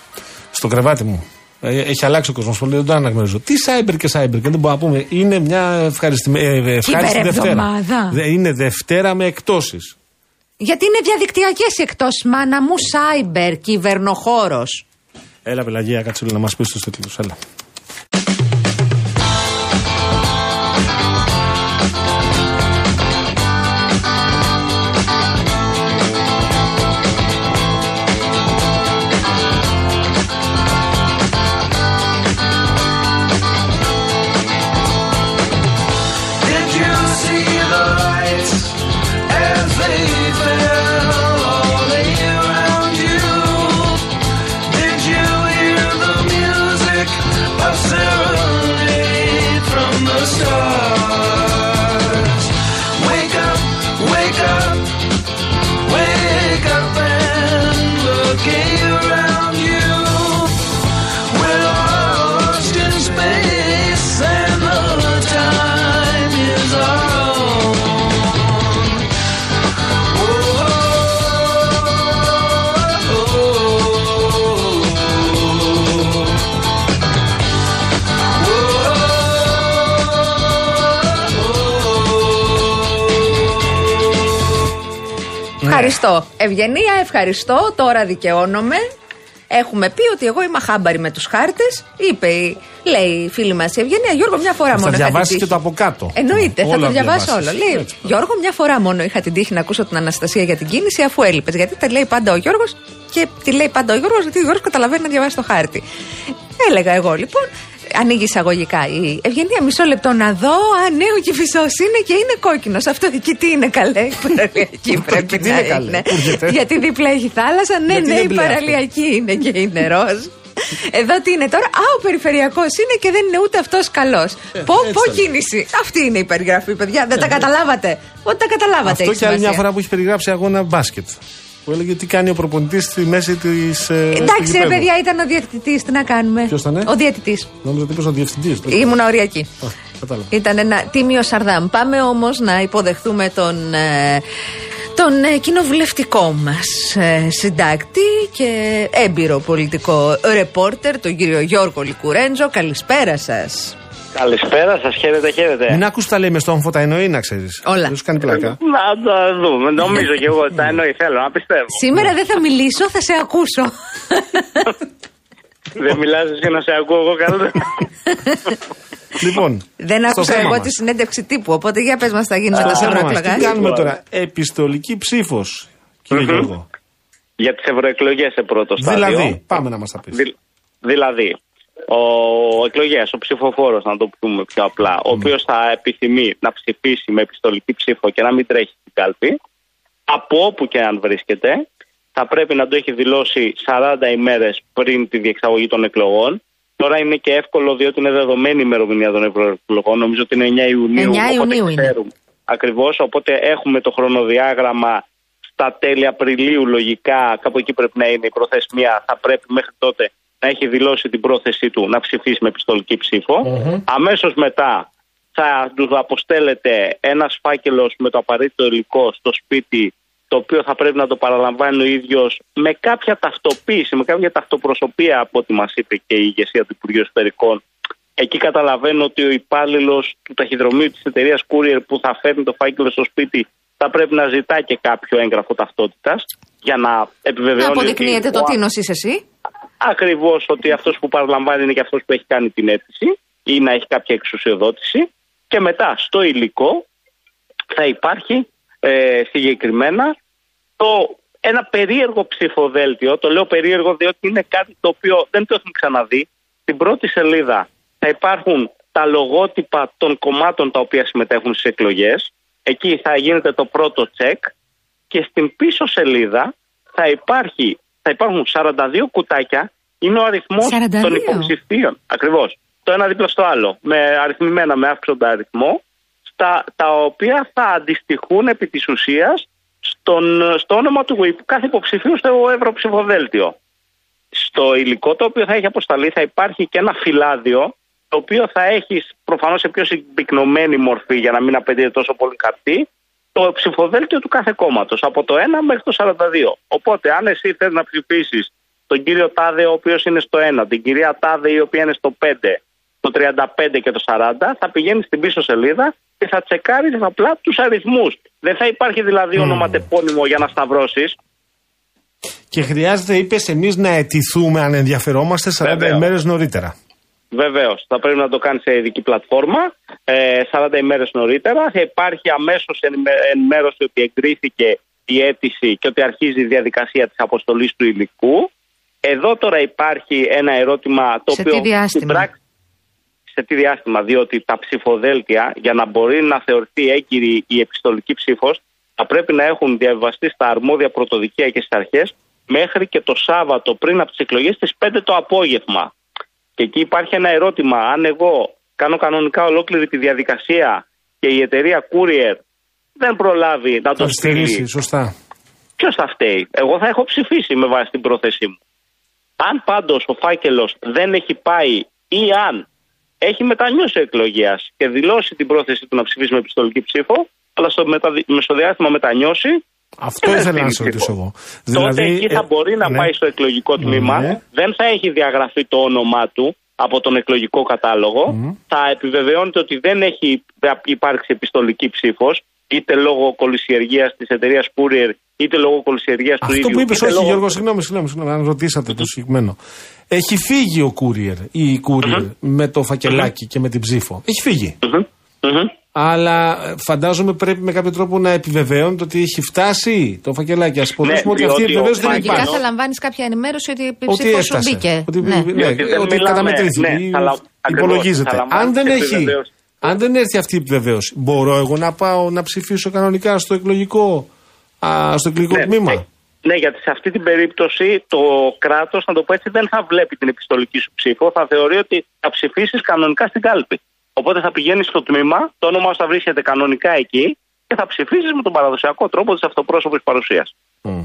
στο κρεβάτι μου. Ε, Έχει αλλάξει ο κόσμος πολύ, δεν το αναγνωρίζω. Τι cyber και cyber, και δεν μπορούμε να πούμε. Είναι μια ευχαριστη... ε, ε, ευχάριστη Δευτέρα. Κυπερεβδομάδα. Δε- Είναι Δευτέρα με εκτόσεις. Γιατί είναι διαδικτυακές εκτό μάνα μου cyber κυβερνοχώρος. Έλα, Πελαγία, κάτσου να μας πεις τους τίτλους. Έλα. Ευχαριστώ. Ευγενία, ευχαριστώ. Τώρα δικαιώνομαι. Έχουμε πει ότι εγώ είμαι χάμπαρη με τους χάρτες. Είπε, η- λέει η φίλη μας η Ευγενία, Γιώργο, μια φορά Θα μόνο. είχα την διαβάσεις και τύχη». το από κάτω. Εννοείται, θα Όλα το διαβάσω διαβάσεις. όλο. Λέει, Έτσι, Γιώργο, μια φορά μόνο είχα την τύχη να ακούσω την Αναστασία για την κίνηση αφού έλειπες. Γιατί τα λέει πάντα ο Γιώργος και τη λέει πάντα ο Γιώργος, γιατί ο Γιώργος καταλαβαίνει να διαβάσει το χάρτη. Έλεγα εγώ λοιπόν, ανοίγει εισαγωγικά η Ευγενία, μισό λεπτό να δω. Α, ναι, ο κυφισός είναι και είναι κόκκινος. Αυτό εκεί τι είναι καλέ. Η παραλιακή πρέπει τι να είναι καλέ, είναι. πού έρχεται; Γιατί δίπλα έχει θάλασσα. Ναι, Γιατί ναι, δεν η μπλε αυτό. παραλιακή είναι και είναι ροζ. Εδώ τι είναι τώρα. Α, ο περιφερειακός είναι και δεν είναι ούτε αυτός καλός. πω, Ε, έτσι πω θα λέει. κίνηση. Αυτή είναι η περιγραφή, παιδιά. Δεν τα καταλάβατε. Ότι τα καταλάβατε. Αυτό έχει και άλλη μια σημασία. φορά που έχει περιγράψει αγώνα μπάσκετ. Που έλεγε τι κάνει ο προπονητής στη μέση της. Εντάξει, ρε παιδιά, ήταν ο διαιτητής. Τι να κάνουμε. Ποιος ήταν, ε; Ο διαιτητής. Νόμιζα ότι είπες ο διευθυντής. Ήμουν οριακή. Κατάλαβα. Ήταν ένα τίμιο Σαρδάμ. Πάμε όμως να υποδεχθούμε τον, ε, τον ε, κοινοβουλευτικό μας ε, συντάκτη και έμπειρο πολιτικό ρεπόρτερ, τον κύριο Γιώργο Λικουρέντζο. Καλησπέρα σας. Καλησπέρα σας, χαίρετε, χαίρετε. Μην άκου τα λέει με στόμφο, τα εννοεί να ξέρεις. Όλα. Δεν σου κάνει πλάκα; Να το δούμε. Νομίζω και εγώ ότι τα εννοεί. Θέλω να πιστεύω. Σήμερα δεν θα μιλήσω, θα σε ακούσω. Δεν μιλάς εσύ να σε ακούω εγώ καλύτερα. Λοιπόν, δεν στο άκουσα θέμα εγώ μας. τη συνέντευξη τύπου. Οπότε για πες μας, θα γίνεις με τα Στο θέμα μας. ευρωεκλογά. Τι κάνουμε τώρα, επιστολική ψήφος, κύριε Μμμ. Γιώργο. Για τις ευρωεκλογές σε πρώτο στάδιο. Δηλαδή, πάμε να μας τα πεις. Δη- δηλαδή, ο εκλογέ, ο ψηφοφόρος, να το πούμε πιο απλά, ο οποίος θα επιθυμεί να ψηφίσει με επιστολική ψήφο και να μην τρέχει στην κάλπη, από όπου και αν βρίσκεται, θα πρέπει να το έχει δηλώσει 40 ημέρες πριν τη διεξαγωγή των εκλογών. Τώρα είναι και εύκολο διότι είναι δεδομένη η ημερομηνία των ευρωεκλογών. Νομίζω ότι είναι 9 Ιουνίου. 9 Ιουνίου είναι. Ακριβώς, οπότε έχουμε το χρονοδιάγραμμα στα τέλη Απριλίου λογικά, κάπου εκεί πρέπει να είναι η προθεσμία, θα πρέπει μέχρι τότε να έχει δηλώσει την πρόθεσή του να ψηφίσει με επιστολική ψήφο. Αμέσως μετά θα τους αποστέλλεται ένας φάκελος με το απαραίτητο υλικό στο σπίτι το οποίο θα πρέπει να το παραλαμβάνει ο ίδιος με κάποια ταυτοποίηση, με κάποια ταυτοπροσωπία από ό,τι μας είπε και η ηγεσία του Υπουργείου Εσωτερικών. Εκεί καταλαβαίνω ότι ο υπάλληλος του ταχυδρομείου της εταιρείας Courier που θα φέρνει το φάκελο στο σπίτι θα πρέπει να ζητά και κάποιο έγγραφο ταυτότητας για να Να επιβεβαιώνει. αποδεικνύεται το τίνο είσαι εσύ. Ακριβώς ότι αυτός που παραλαμβάνει είναι και αυτός που έχει κάνει την αίτηση ή να έχει κάποια εξουσιοδότηση. Και μετά στο υλικό θα υπάρχει ε, συγκεκριμένα το, ένα περίεργο ψηφοδέλτιο. Το λέω περίεργο διότι είναι κάτι το οποίο δεν το έχουμε ξαναδεί. Στην πρώτη σελίδα θα υπάρχουν τα λογότυπα των κομμάτων τα οποία συμμετέχουν στις εκλογές. Εκεί θα γίνεται το πρώτο τσεκ και στην πίσω σελίδα θα, υπάρχει, θα υπάρχουν 42 κουτάκια. Είναι ο αριθμός 42. των υποψηφίων. Ακριβώς. Το ένα δίπλα στο άλλο. Με αριθμημένα, με αύξοντα αριθμό. Στα, τα οποία θα αντιστοιχούν επί της ουσίας στον, στο όνομα του κάθε υποψηφίου στο ευρωψηφοδέλτιο. Στο υλικό το οποίο θα έχει αποσταλεί θα υπάρχει και ένα φυλάδιο το οποίο θα έχει προφανώς σε πιο συμπυκνωμένη μορφή για να μην απαιτείται τόσο πολύ χαρτί το ψηφοδέλτιο του κάθε κόμματος από το 1 μέχρι το 42. Οπότε αν εσύ θες να ψηφίσεις τον κύριο Τάδε ο οποίος είναι στο 1, την κυρία Τάδε η οποία είναι στο 5, το 35 και το 40, θα πηγαίνεις στην πίσω σελίδα και θα τσεκάρεις απλά τους αριθμούς. Δεν θα υπάρχει δηλαδή ονοματεπώνυμο για να σταυρώσεις. Και χρειάζεται, είπες, εμείς να αιτηθούμε αν ενδιαφερόμαστε 40 Βεβαίως. ημέρες νωρίτερα. Βεβαίως, θα πρέπει να το κάνει σε ειδική πλατφόρμα ε, 40 ημέρες νωρίτερα. Θα υπάρχει αμέσως ενημέρωση ότι εγκρίθηκε η αίτηση και ότι αρχίζει η διαδικασία της αποστολής του υλικού. Εδώ τώρα υπάρχει ένα ερώτημα το Σε οποίο. τι διάστημα; στην πράξη- σε τι διάστημα, διότι τα ψηφοδέλτια για να μπορεί να θεωρηθεί έγκυρη η επιστολική ψήφος θα πρέπει να έχουν διαβαστεί στα αρμόδια πρωτοδικεία και στις αρχές μέχρι και το Σάββατο πριν από τις εκλογές στις 5 το απόγευμα. Και εκεί υπάρχει ένα ερώτημα. Αν εγώ κάνω κανονικά ολόκληρη τη διαδικασία και η εταιρεία Courier δεν προλάβει να το στείλει, Καθυστερήσει, σωστά. ποιος θα φταίει; Εγώ θα έχω ψηφίσει με βάση την πρόθεσή μου. Αν πάντως ο φάκελος δεν έχει πάει ή αν έχει μετανιώσει ο εκλογέας και δηλώσει την πρόθεση του να ψηφίσει με επιστολική ψήφο, αλλά στο μεταδι... μεσοδιάστημα μετανιώσει. Αυτό δεν ήθελα να στείλει σε ρωτήσω ψήφο. εγώ. Τότε εκεί θα ε, μπορεί να ναι. πάει στο εκλογικό τμήμα, Ναι. δεν θα έχει διαγραφεί το όνομά του από τον εκλογικό κατάλογο, θα επιβεβαιώνεται ότι δεν έχει υπάρξει επιστολική ψήφος. είτε λόγω κολυσιεργίας της εταιρείας Courier, είτε λόγω κολυσιεργίας του ίδιου. Αυτό που είπες, είτε όχι λόγω- Γιώργος, συγγνώμη, συγγνώμη, συγγνώμη, αν ρωτήσατε το συγκεκριμένο. Έχει φύγει ο Courier ή η Courier με το φακελάκι και με την ψήφο; Έχει φύγει. Μμμ, μμμ. Αλλά ε, φαντάζομαι πρέπει με κάποιο τρόπο να επιβεβαίωνεται ότι έχει φτάσει το φακελάκι. Α υποθέσουμε ότι αυτή η Ναι, διότι ο επιβεβαίωση δεν φάκελος- Λογικά υπάρχει. θα λαμβάνεις κάποια ενημέρωση ότι η Ότι ψήφος σου έφτασε. μπήκε. Ότι, Ναι. ναι, Διότι δεν ότι μιλάμε- καταμετρήθηκε. ναι, ή θα λα- ακριβώς, υπολογίζεται. θα λαμβάνεις Αν δεν έχει. επιβεβαίωση. Αν δεν έρθει αυτή η επιβεβαίωση, μπορώ εγώ να πάω να ψηφίσω κανονικά στο εκλογικό, α, στο εκλογικό Ναι, τμήμα; ναι. Ναι, γιατί σε αυτή την περίπτωση το κράτος, να το πω έτσι, δεν θα βλέπει την επιστολική σου ψήφο. Θα θεωρεί ότι θα ψηφίσεις κανονικά στην κάλπη. Οπότε θα πηγαίνεις στο τμήμα, το όνομά σου θα βρίσκεται κανονικά εκεί και θα ψηφίσεις με τον παραδοσιακό τρόπο τη αυτοπρόσωπη παρουσίας. Μμ.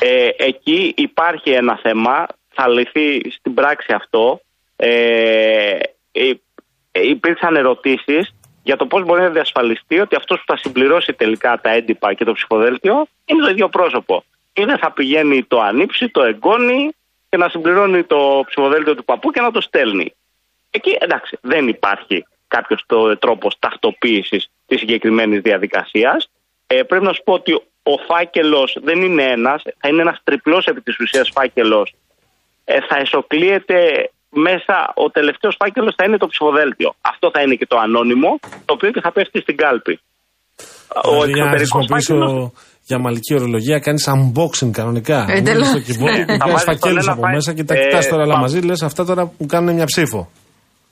Ε, εκεί υπάρχει ένα θέμα, θα λυθεί στην πράξη αυτό. Ε, ε, ε, υπήρξαν ερωτήσεις για το πώς μπορεί να διασφαλιστεί ότι αυτός που θα συμπληρώσει τελικά τα έντυπα και το ψηφοδέλτιο είναι το ίδιο πρόσωπο. Ή δεν θα πηγαίνει το ανήψει, το εγγόνι και να συμπληρώνει το ψηφοδέλτιο του παππού και να το στέλνει. Εκεί εντάξει, δεν υπάρχει κάποιος τρόπος ταυτοποίησης της συγκεκριμένης διαδικασίας. Ε, πρέπει να σου πω ότι ο φάκελος δεν είναι ένας, θα είναι ένας τριπλός επί της ουσίας φάκελος. Ε, θα εσωκλείεται μέσα, ο τελευταίος φάκελος θα είναι το ψηφοδέλτιο. Αυτό θα είναι και το ανώνυμο, το οποίο και θα πέφτει στην κάλπη. Ο Δηλαδή, για να εξωτερικός χρησιμοποιήσω φάκελο. για μαλική ορολογία, κάνεις unboxing κανονικά. Εντελώς. Βγαίνεις στο keyboard και Θα βγάζει βάλεις τον φακέλους ένα από φάκελο, μέσα και τα ε, κοιτάς τώρα όλα πα- μαζί. Λες αυτά τώρα που κάνουν μια ψήφο.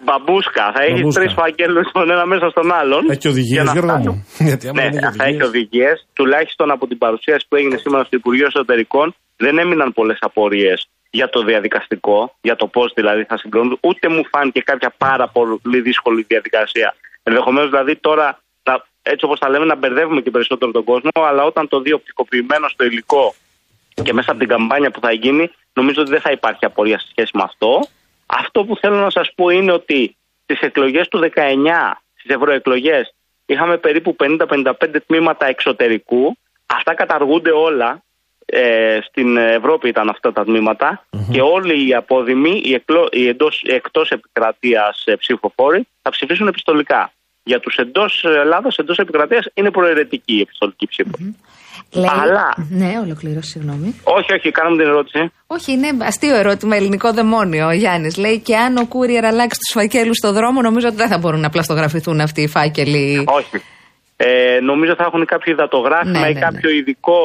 Μπαμπούσκα. Θα έχεις Μπαμπούσκα. τρεις φακέλου τον ένα μέσα στον άλλον. Έχει οδηγίε, για να Γιώργο φτάσουν. μου. Γιατί άμα Ναι, δεν θα έχει οδηγίες. Τουλάχιστον από την παρουσίαση που έγινε σήμερα στο Υπουργείο Εσωτερικών δεν έμειναν πολλές απορίες για το διαδικαστικό, για το πώς δηλαδή θα συγκρίνουν. Ούτε μου φάνηκε κάποια πάρα πολύ δύσκολη διαδικασία. Ενδεχομένως δηλαδή τώρα, να, έτσι όπως τα λέμε, να μπερδεύουμε και περισσότερο τον κόσμο, αλλά όταν το δει οπτικοποιημένο στο υλικό και μέσα από την καμπάνια που θα γίνει, νομίζω ότι δεν θα υπάρχει απορία σε σχέση με αυτό. Αυτό που θέλω να σας πω είναι ότι στις εκλογές του 19, στις ευρωεκλογές, είχαμε περίπου 50-55 τμήματα εξωτερικού. Αυτά καταργούνται όλα. Ε, στην Ευρώπη ήταν αυτά τα τμηματα και όλοι οι απόδημοι, οι, εκλο, οι εντός, οι εκτός επικρατείας ε, ψηφοφόροι θα ψηφίσουν επιστολικά. Για τους εντός Ελλάδος, εντός επικρατείας είναι προαιρετική η επιστολική ψήφος. Λέει... Αλλά- Ναι, ολοκλήρωση, συγγνώμη. Όχι, όχι, κάναμε την ερώτηση. Όχι, είναι αστείο ερώτημα, ελληνικό δαιμόνιο. Ο Γιάννης λέει και αν ο Courier αλλάξει τους φακέλους στο δρόμο, νομίζω ότι δεν θα μπορούν να πλαστογραφηθούν αυτοί οι φάκελοι. Όχι. Ε, νομίζω θα έχουν κάποιο υδατογράφημα Ναι, ή ναι, κάποιο ειδικό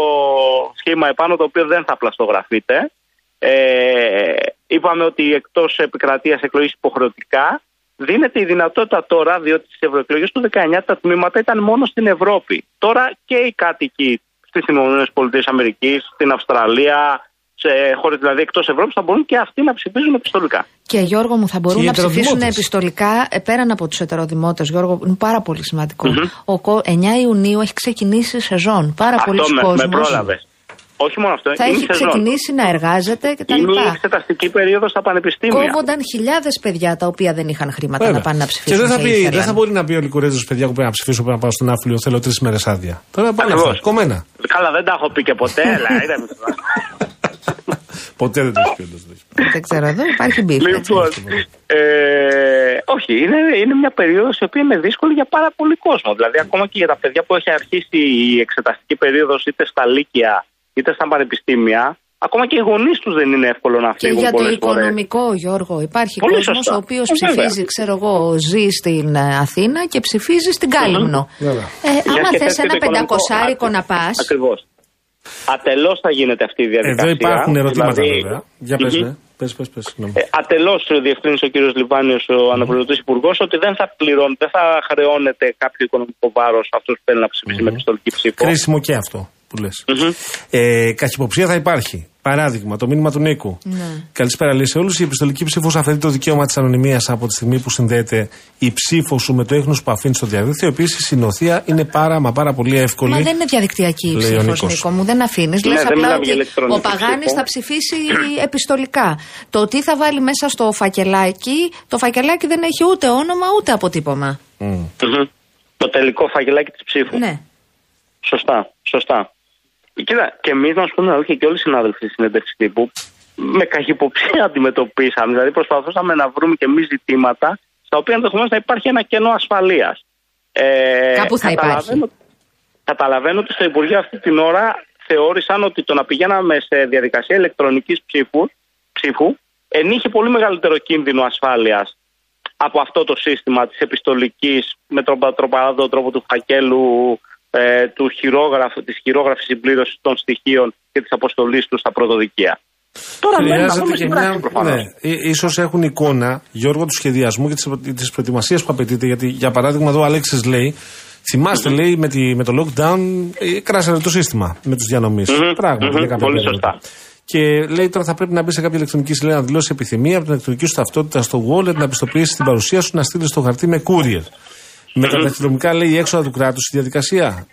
σχήμα επάνω το οποίο δεν θα πλαστογραφείται. Ε, είπαμε ότι εκτός επικρατείας εκλογής υποχρεωτικά δίνεται η δυνατότητα τώρα, διότι στις ευρωεκλογές του 19 τα τμήματα ήταν μόνο στην Ευρώπη. Τώρα και οι κάτοικοι στις ΗΠΑ, στην Αυστραλία, σε χώρες δηλαδή εκτός Ευρώπης, θα μπορούν και αυτοί να ψηφίζουν επιστολικά. Και Γιώργο μου, θα μπορούν Και οι να ψηφίσουν ετεροδημότες. επιστολικά ε, πέραν από τους ετεροδημότες. Γιώργο, είναι πάρα πολύ σημαντικό. Ο κο- 9 Ιουνίου έχει ξεκινήσει η σεζόν. Πάρα πολλοί Αυτό με, με κόσμοι πρόλαβες. Όχι μόνο αυτό, θα είναι έχει η σεζόν. ξεκινήσει να εργάζεται κτλ. Είναι η εξεταστική περίοδος στα πανεπιστήμια. Κόβονταν χιλιάδες παιδιά τα οποία δεν είχαν χρήματα Βέβαια. να πάνε να Και ψηφίσουν. δεν θα, και πει, ήθελαν. δεν θα μπορεί να πει ο Λυκουρέζος, παιδιά, που πρέπει να ψηφίσω, πρέπει να πάω στον άφλιο, θέλω τρεις μέρες άδεια. Τώρα πάνε Ακριβώς. αυτά. Κομμένα. Καλά, δεν τα έχω πει και ποτέ. αλλά είδαμε τώρα. Ποτέ δεν το έχει πει όντως, δεν το έχει πει. Δεν ξέρω, εδώ υπάρχει beef. έτσι. Λοιπόν, ε, όχι, είναι, είναι μια περίοδος η οποία είναι δύσκολη για πάρα πολύ κόσμο. Δηλαδή, ακόμα και για τα παιδιά που έχει αρχίσει η εξεταστική περίοδος είτε στα Λύκεια είτε στα πανεπιστήμια, ακόμα και οι γονείς τους δεν είναι εύκολο να Και φύγουν για το πολλές φορές. οικονομικό, Γιώργο, υπάρχει Πολύ κόσμος σωστά. ο οποίος Ε, ψηφίζει, βέβαια. ξέρω εγώ, ζει στην ε, Αθήνα και ψηφίζει στην Κάλυμνο. Βέβαια. Ε, Για άμα και θες θες ένα και το οικονομικό- πεντακοσάρικο να πα. Ακριβώς. Ατελώς θα γίνεται αυτή η διαδικασία. Εδώ υπάρχουν ερωτήματα Δηλαδή, βέβαια. Για πες, μμμ. ναι. Πες, πες, πες, συγγνώμη. Ε, Ατελώς διευκρίνησε ο κύριος Λιβάνιος, ο αναπληρωτής υπουργός, ότι δεν θα πληρώνει, δεν θα χρεώνεται κάποιο οικονομικό βάρος αυτός που θέλει να ψηφίσει με επιστολική ψήφο. Κρίσιμο και αυτό που λες. Μμμ. Ε, καχυποψία θα υπάρχει. Παράδειγμα, το μήνυμα του Νίκου. Ναι. Καλησπέρα, λέει σε όλου. Η επιστολική ψήφος αφαιρεί το δικαίωμα της ανωνυμίας από τη στιγμή που συνδέεται η ψήφος σου με το έχνο που αφήνει στο διαδίκτυο. Επίσης, η νοθεία είναι πάρα μα πάρα πολύ εύκολη. Μα δεν είναι διαδικτυακή η Λέει ο ψήφος, Νίκος. Νίκο μου. Δεν αφήνεις. Ναι, Λες δεν απλά μιλάμε ότι για ηλεκτρονική ο Παγάνης ψήφο. θα ψηφίσει επιστολικά. Το τι θα βάλει μέσα στο φακελάκι, το φακελάκι δεν έχει ούτε όνομα ούτε αποτύπωμα. Μμ. Μμμ. Το τελικό φαγγελάκι της ψήφου. Ναι. Σωστά, σωστά. Κοίτα, και εμείς να σου πούμε την αλήθεια και όλοι οι συνάδελφοι στη συνέντευξης τύπου με καχυποψία αντιμετωπίσαμε. Δηλαδή προσπαθούσαμε να βρούμε και εμείς ζητήματα στα οποία ενδεχομένως να υπάρχει ένα κενό ασφαλείας. Ε, Κάπου θα καταλαβαίνω- καταλαβαίνω ότι στο Υπουργείο αυτή την ώρα θεώρησαν ότι το να πηγαίναμε σε διαδικασία ηλεκτρονικής ψήφου, ψήφου ενείχε πολύ μεγαλύτερο κίνδυνο ασφάλειας από αυτό το σύστημα της επιστολικής με τον πατροπαράδο τρόπο του φακέλου ε, του χειρόγραφου, της χειρόγραφης συμπλήρωσης των στοιχείων και της αποστολής τους στα πρωτοδικεία. Τώρα Χρειάζεται και μια. Ναι, ίσως έχουν εικόνα, Γιώργο, του σχεδιασμού και τη προετοιμασίας που απαιτείται. Γιατί, για παράδειγμα, εδώ ο Αλέξης λέει, θυμάστε, λέει, με, τη, με το lockdown, ε, κράσανε το σύστημα με τους διανομής. Πράγματι, για Πολύ σωστά. Και λέει τώρα θα πρέπει να μπει σε κάποια ηλεκτρονική σελίδα να δηλώσει επιθυμία από την ηλεκτρονική σου ταυτότητα στο wallet, να πιστοποιήσεις την παρουσία σου, να στείλεις το χαρτί με courier. Με τα ταχυδρομικά λέει η έξοδα του κράτου στη διαδικασία.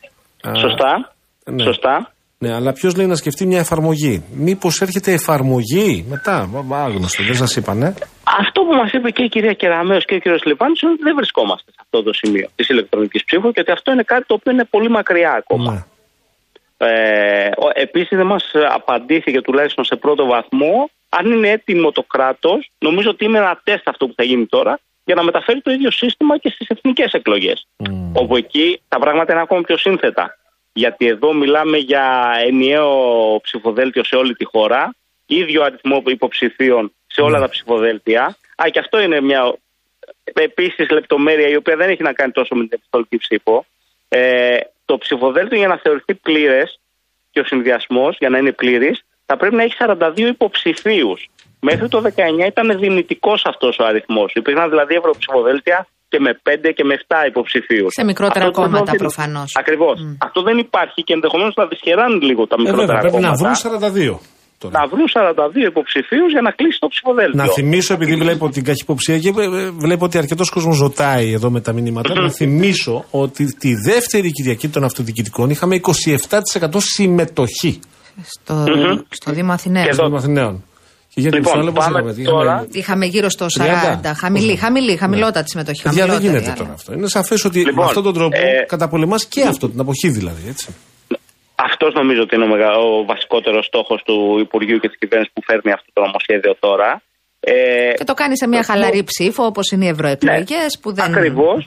Σωστά. Ναι. Σωστά. Ναι, αλλά ποιος λέει να σκεφτεί μια εφαρμογή; Μήπως έρχεται εφαρμογή μετά; Μα- Άγνωστο, δεν σας είπανε. Αυτό που μας είπε και η κυρία Κεραμέο και ο κύριος Λιπάνης είναι ότι δεν βρισκόμαστε σε αυτό το σημείο της ηλεκτρονικής ψήφου και ότι αυτό είναι κάτι το οποίο είναι πολύ μακριά ακόμα. Ναι. Ε, Επίσης, δεν μας απαντήθηκε τουλάχιστον σε πρώτο βαθμό αν είναι έτοιμο το κράτος. Νομίζω ότι είναι ένα τεστ αυτό που θα γίνει τώρα για να μεταφέρει το ίδιο σύστημα και στις εθνικές εκλογές. Όπου εκεί τα πράγματα είναι ακόμα πιο σύνθετα. Γιατί εδώ μιλάμε για ενιαίο ψηφοδέλτιο σε όλη τη χώρα, ίδιο αριθμό υποψηφίων σε όλα τα ψηφοδέλτια. Α, και αυτό είναι μια επίσης λεπτομέρεια η οποία δεν έχει να κάνει τόσο με την επιστολική ψήφο. Ε, το ψηφοδέλτιο για να θεωρηθεί πλήρες και ο συνδυασμός για να είναι πλήρης θα πρέπει να έχει 42 υποψηφίους. Μέχρι το 19 ήταν δυνητικός αυτός ο αριθμός. Υπήρχαν δηλαδή ευρωψηφοδέλτια και με 5 και με 7 υποψηφίους. Σε μικρότερα κόμματα προφανώς. Ακριβώς. Αυτό δεν υπάρχει και ενδεχομένως να δυσχεράνει λίγο τα Ε, μικρότερα βέβαια, πρέπει να κόμματα. βρουν 42. Τώρα. Να βρουν 42 υποψηφίους για να κλείσει το ψηφοδέλτιο. Να θυμίσω, επειδή βλέπω την καχυποψία και ε, βλέπω ότι αρκετός κόσμος ζωτάει εδώ με τα μηνύματα, να θυμίσω ότι τη δεύτερη Κυριακή των Αυτοδιοικητικών είχαμε 27% συμμετοχή Στο, στο Δήμο Αθηναίων. Και εδώ- των Αθηναίων. Και για την Λοιπόν, Ψάλα, πώς πάμε είχαμε, είχαμε- τώρα. Είχαμε γύρω στο 40. 30. Χαμηλή, χαμηλή, χαμηλότατη συμμετοχή. Παιδιά, δεν χαμηλότερη, γίνεται αλλά. τώρα αυτό. Είναι σαφές ότι Λοιπόν, με αυτόν τον τρόπο ε, καταπολεμάς και αυτό, την αποχή δηλαδή. Έτσι. Αυτός νομίζω ότι είναι ο, μεγα... ο βασικότερος στόχος του Υπουργείου και της κυβέρνησης που φέρνει αυτό το νομοσχέδιο τώρα. Ε, Και το κάνει σε μια χαλαρή ψήφο, όπως είναι οι ευρωεκλογές, που δεν. Ακριβώς.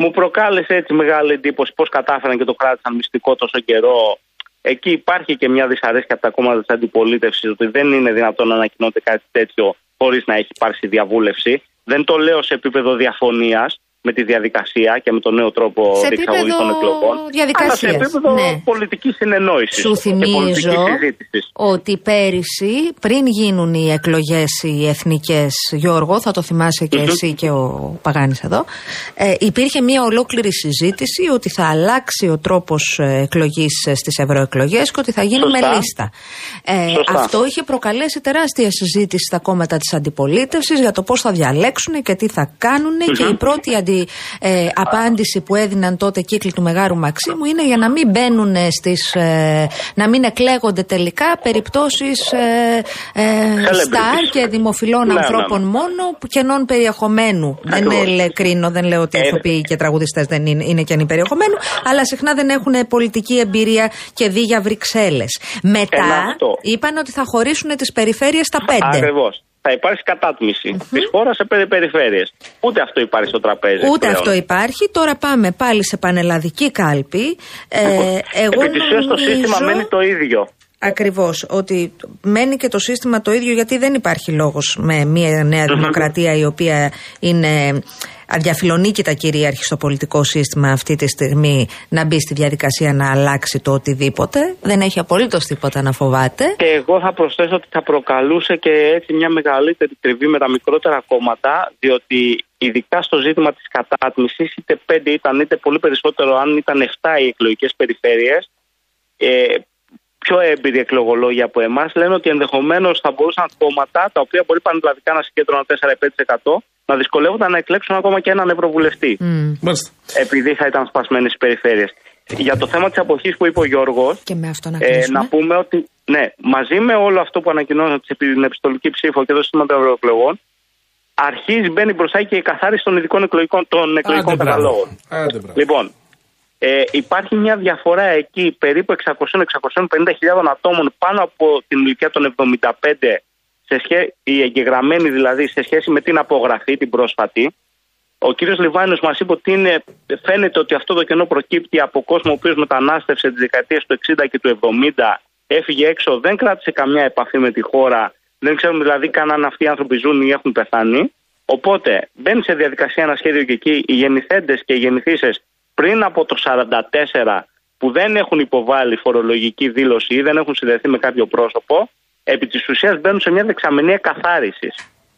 Μου προκάλεσε έτσι μεγάλη εντύπωση πώς κατάφεραν και το κράτησαν μυστικό τόσο καιρό. Εκεί υπάρχει και μια δυσαρέσκεια από τα κόμματα της αντιπολίτευσης ότι δεν είναι δυνατόν να ανακοινώνεται κάτι τέτοιο χωρίς να έχει υπάρξει διαβούλευση. Δεν το λέω σε επίπεδο διαφωνίας με τη διαδικασία και με τον νέο τρόπο Σε διεξαγωγής επίπεδο των εκλογών. διαδικασίας, Αλλά σε επίπεδο ναι. πολιτικής συνεννόησης. Σου θυμίζω συζήτησης. ότι πέρυσι, πριν γίνουν οι εκλογές οι εθνικές, Γιώργο, θα το θυμάσαι και εσύ και ο Παγάνης εδώ, ε, υπήρχε μια ολόκληρη συζήτηση ότι θα αλλάξει ο τρόπος εκλογής στις ευρωεκλογές και ότι θα γίνει Σωστά. με λίστα. Ε, Σωστά. αυτό είχε προκαλέσει τεράστια συζήτηση στα κόμματα της αντιπολίτευσης για το πώς θα διαλέξουν και τι θα κάνουν. Και η πρώτη αντι, ε, απάντηση που έδιναν τότε κύκλοι του Μεγάρου Μαξίμου είναι για να μην μπαίνουν στις, ε, να μην εκλέγονται τελικά περιπτώσεις ε, ε, στάρ και δημοφιλών Ναι, ναι, ανθρώπων ναι. μόνο που κενών περιεχομένου. Δεν Ακριβώς. είναι, λέ- κρίνω, δεν λέω ότι οι Ε, ηθοποιοί και τραγουδιστές δεν είναι, είναι κενοί περιεχομένου, αλλά συχνά δεν έχουν πολιτική εμπειρία και δει για Βρυξέλλες. Μετά Ένα αυτό. είπαν ότι θα χωρίσουν τις περιφέρειες στα πέντε. Ακριβώς. Θα υπάρξει κατάτμιση της χώρας σε πέντε περιφέρειες. Ούτε αυτό υπάρχει στο τραπέζι. Ούτε πλέον. αυτό υπάρχει. Τώρα πάμε πάλι σε πανελλαδική κάλπη. Ε, εγώ Επί της ουσίας το νομίζω- σύστημα μένει το ίδιο. Ακριβώς. Ότι μένει και το σύστημα το ίδιο, γιατί δεν υπάρχει λόγος με μια νέα δημοκρατία η οποία είναι αδιαφιλονίκητα κυρίαρχη στο πολιτικό σύστημα αυτή τη στιγμή να μπει στη διαδικασία να αλλάξει το οτιδήποτε. Δεν έχει απολύτως τίποτα να φοβάται. Και εγώ θα προσθέσω ότι θα προκαλούσε και έτσι μια μεγαλύτερη τριβή με τα μικρότερα κόμματα, διότι ειδικά στο ζήτημα της κατάτμισης, είτε πέντε ήταν είτε πολύ περισσότερο, αν ήταν 7 οι εκλογικές περιφέρειες, ε, πιο έμπειροι εκλογολόγοι από εμάς λένε ότι ενδεχομένως θα μπορούσαν κόμματα τα οποία μπορεί πανελλαδικά να συγκέντρωναν 4-5% να δυσκολεύονταν να εκλέξουν ακόμα και έναν ευρωβουλευτή. Μμ. Μάλιστα. Επειδή θα ήταν σπασμένες οι περιφέρειες. Για το θέμα της αποχής που είπε ο Γιώργος, Και με αυτό να ε, κλείσουμε. να πούμε ότι ναι, μαζί με όλο αυτό που ανακοινώσαμε την επιστολική ψήφο και το σύστημα των ευρωεκλογών, αρχίζει, μπαίνει μπροστά και η καθάριση των ειδικών εκλογικών, των εκλογικών Άντε, μπράβο. καταλόγων. Άντε, μπράβο. Λοιπόν, ε, υπάρχει μια διαφορά εκεί περίπου 600-650 ατόμων πάνω από την ηλικία των 75, σε σχέ, οι εγγεγραμμένοι δηλαδή σε σχέση με την απογραφή, την πρόσφατη. Ο κύριος Λιβάνιος μας είπε ότι είναι, φαίνεται ότι αυτό το κενό προκύπτει από κόσμο ο οποίος μετανάστευσε τις δεκαετίες του 60 και του 70, έφυγε έξω, δεν κράτησε καμιά επαφή με τη χώρα, δεν ξέρουμε δηλαδή καν αν αυτοί οι άνθρωποι ζουν ή έχουν πεθάνει. Οπότε μπαίνει σε διαδικασία ένα σχέδιο και εκεί οι γεννηθέντες και οι γεννηθήσεις πριν από το 44 που δεν έχουν υποβάλει φορολογική δήλωση ή δεν έχουν συνδεθεί με κάποιο πρόσωπο, επί της ουσίας μπαίνουν σε μια δεξαμενία καθάριση.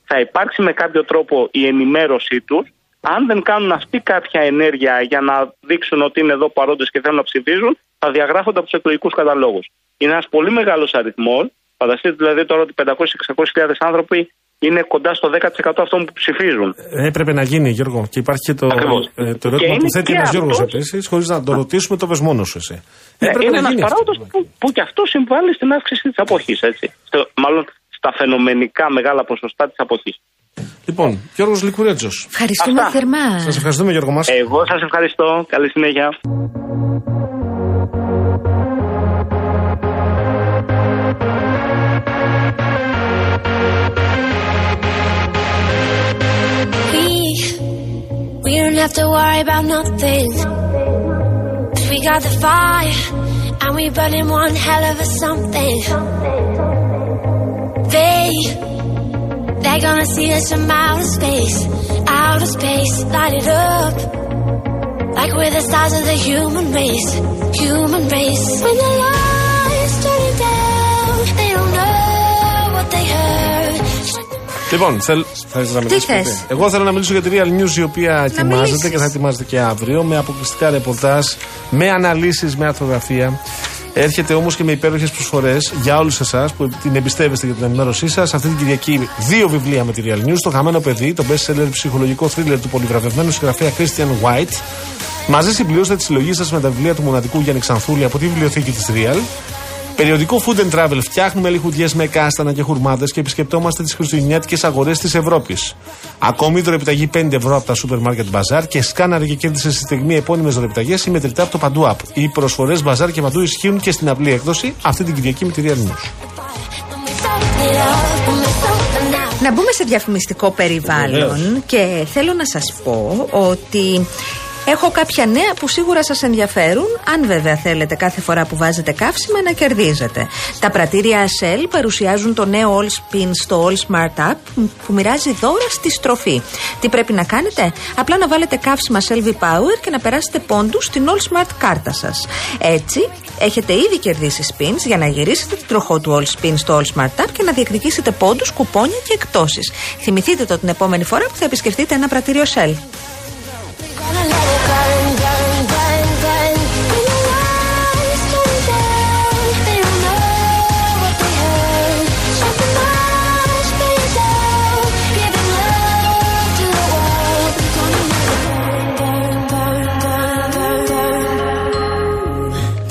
Θα υπάρξει με κάποιο τρόπο η ενημέρωσή τους. Αν δεν κάνουν αυτοί κάποια ενέργεια για να δείξουν ότι είναι εδώ παρόντες και θέλουν να ψηφίζουν, θα διαγράφονται από τους εκλογικούς καταλόγους. Είναι ένας πολύ μεγάλος αριθμός. Φανταστείτε δηλαδή τώρα ότι 500-600 άνθρωποι είναι κοντά στο 10% αυτών που ψηφίζουν. Ε, έπρεπε να γίνει, Γιώργο. Και υπάρχει και το, ε, το ερώτημα που θέτει ένας Γιώργος επίσης, χωρίς να το ρωτήσουμε, το πες μόνος σου εσύ. Ε, είναι ένας παράγοντας που, που και αυτό συμβάλλει στην αύξηση της αποχής, έτσι. μάλλον στα φαινομενικά μεγάλα ποσοστά της αποχής. Λοιπόν, Γιώργος Λικουρέτζος. Ευχαριστούμε Αυτά. θερμά. Σας ευχαριστούμε, Γιώργο μας. Εγώ σας ευχαριστώ. Καλή συνέχεια. We don't have to worry about nothing. 'Cause we got the fire, and we burning one hell of a something. They, they're gonna see us from outer space, outer space, light it up. Like we're the stars of the human race, human race. When the lights turning down, they don't know what they heard. Λοιπόν, θέλ, θα ήθελα να μιλήσω. θες; κάτι; Εγώ θέλω να μιλήσω για τη Real News η οποία ετοιμάζεται μιλήσεις. και θα ετοιμάζεται και αύριο με αποκλειστικά ρεπορτάζ, με αναλύσεις, με αρθρογραφία. Έρχεται όμως και με υπέροχες προσφορές για όλους εσάς που την εμπιστεύεστε για την ενημέρωσή σας. Αυτή την Κυριακή δύο βιβλία με τη Real News. Το Χαμένο Παιδί, το best seller ψυχολογικό θρίλερ του πολυβραβευμένου συγγραφέα Christian White. Μαζί συμπληρώστε τη συλλογή σας με τα βιβλία του μοναδικού Γιάννη Ξανθούλη από τη βιβλιοθήκη της Real. Περιοδικό Food and Travel. Φτιάχνουμε λιχουδιές με κάστανα και χουρμάδε και επισκεπτόμαστε τις χριστουγεννιάτικες αγορές της Ευρώπης. Ακόμη δωρεπιταγή 5 ευρώ από τα σούπερ μάρκετ μπαζάρ και σκάναρε και κέρδισε στη στιγμή επώνυμες δωρεπιταγές ή μετρητά από το παντού app. Οι προσφορές μπαζάρ και παντού ισχύουν και στην απλή έκδοση αυτή την Κυριακή με τη Real News. Να μπούμε σε διαφημιστικό περιβάλλον Βεβαίως. και θέλω να σας πω ότι έχω κάποια νέα που σίγουρα σας ενδιαφέρουν αν βέβαια θέλετε κάθε φορά που βάζετε καύσιμα να κερδίζετε. Τα πρατήρια Shell παρουσιάζουν το νέο All Spin στο All Smart App που μοιράζει δώρα στη στροφή. Τι πρέπει να κάνετε; Απλά να βάλετε καύσιμα Shell V-Power και να περάσετε πόντους στην All Smart κάρτα σας. Έτσι έχετε ήδη κερδίσει spins για να γυρίσετε την τροχό του All Spin στο All Smart App και να διεκδικήσετε πόντους, κουπόνια και εκτόσει. Θυμηθείτε το την επόμενη φορά που θα επισκεφτείτε ένα πρατήριο Shell.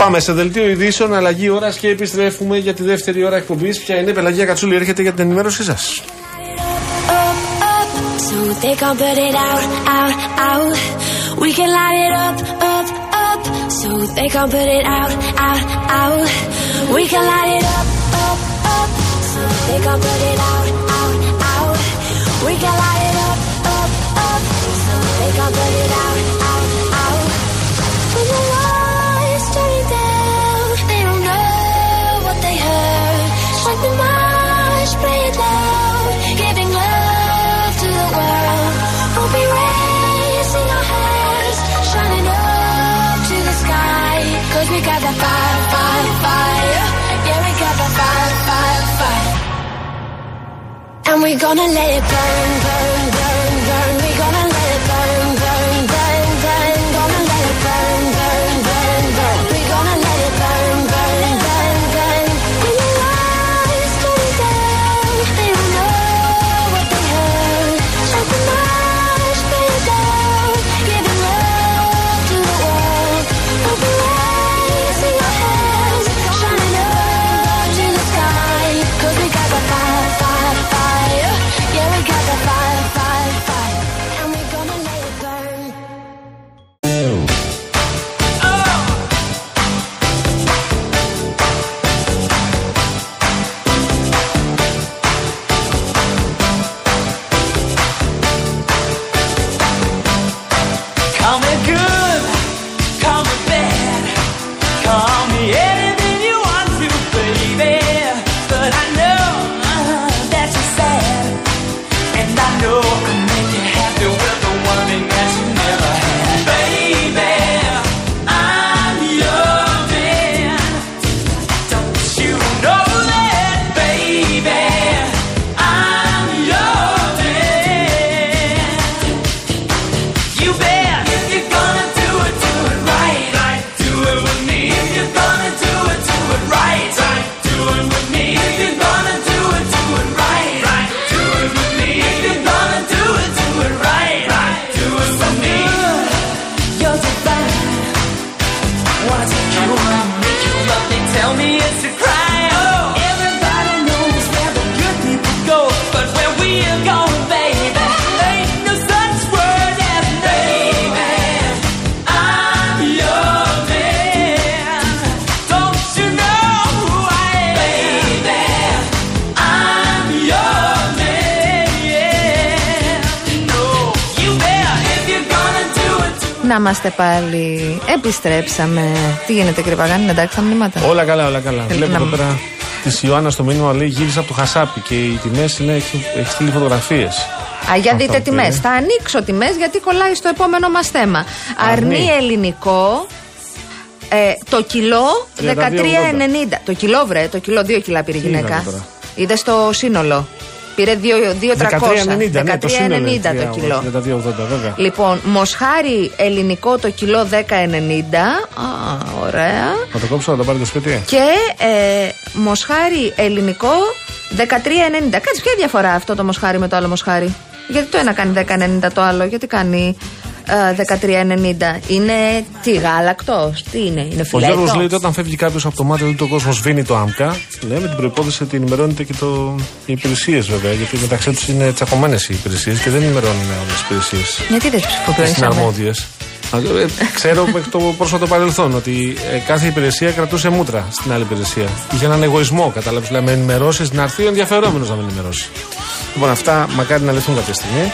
Πάμε σε δελτίο ειδήσεων, αλλαγή ώρας και επιστρέφουμε για τη δεύτερη ώρα εκπομπής. Ποια είναι η Πελαγία Κατσούλη, έρχεται για την ενημέρωσή σας. So they can put it out, out, out. We can light it up, up, up. So they can put it out, out, out. We can light it up, up, up. So they can put it out, And we're gonna let it burn, burn, Επιστρέψαμε. Τι γίνεται, κύριε Παγάνη, είναι εντάξει τα μηνύματα. Όλα καλά, όλα καλά. Θέλετε Βλέπω να εδώ μου- πέρα της Ιωάννας στο μήνυμα λέει γύρισα από το Χασάπι και οι τιμές είναι, έχει, έχει στείλει φωτογραφίες. Α, για Αυτό δείτε που τιμές. είναι. Θα ανοίξω τιμές γιατί κολλάει στο επόμενο μας θέμα. Αρνή. Αρνή ελληνικό. Ε, το κιλό 32,80. 13,90. Το κιλό, βρε, το κιλό 2 κιλά πήρε η Τι γυναίκα. είδατε τώρα; Είδες το σύνολο; Πήρε 2,300. 13,90 ναι, το σύνολο. 13,90 το κιλό. 32,80 βέβαια. Λοιπόν, μοσχάρι ελληνικό το κιλό 10,90. Α, ωραία. Θα το κόψω, θα το πάρει το σπίτι. Και ε, μοσχάρι ελληνικό 13,90. Κάτσε, ποια διαφορά αυτό το μοσχάρι με το άλλο μοσχάρι; Γιατί το ένα κάνει 10,90 το άλλο, γιατί κάνει ε, 13,90. Είναι τι, γάλακτο, τι είναι, είναι Ο φιλέτο. Γιώργο λέει ότι όταν φεύγει κάποιος από το μάτι του, το κόσμος σβήνει το άμκα. Λέει με την προπόθεση ότι ενημερώνεται και το... οι υπηρεσίες βέβαια. Γιατί μεταξύ τους είναι τσακωμένες οι υπηρεσίες και δεν ενημερώνουν όλες τις υπηρεσίες. Γιατί δεν Και ψηφοποιήσει. είναι αρμόδιε. Ξέρω μέχρι το πρόσφατο παρελθόν ότι ε, κάθε υπηρεσία κρατούσε μούτρα στην άλλη υπηρεσία. Είχε έναν εγωισμό, κατάλαβες. Δηλαδή, με ενημερώσεις να έρθει ο ενδιαφερόμενος να με ενημερώσει. Λοιπόν, αυτά μακάρι να λυθούν κάποια στιγμή.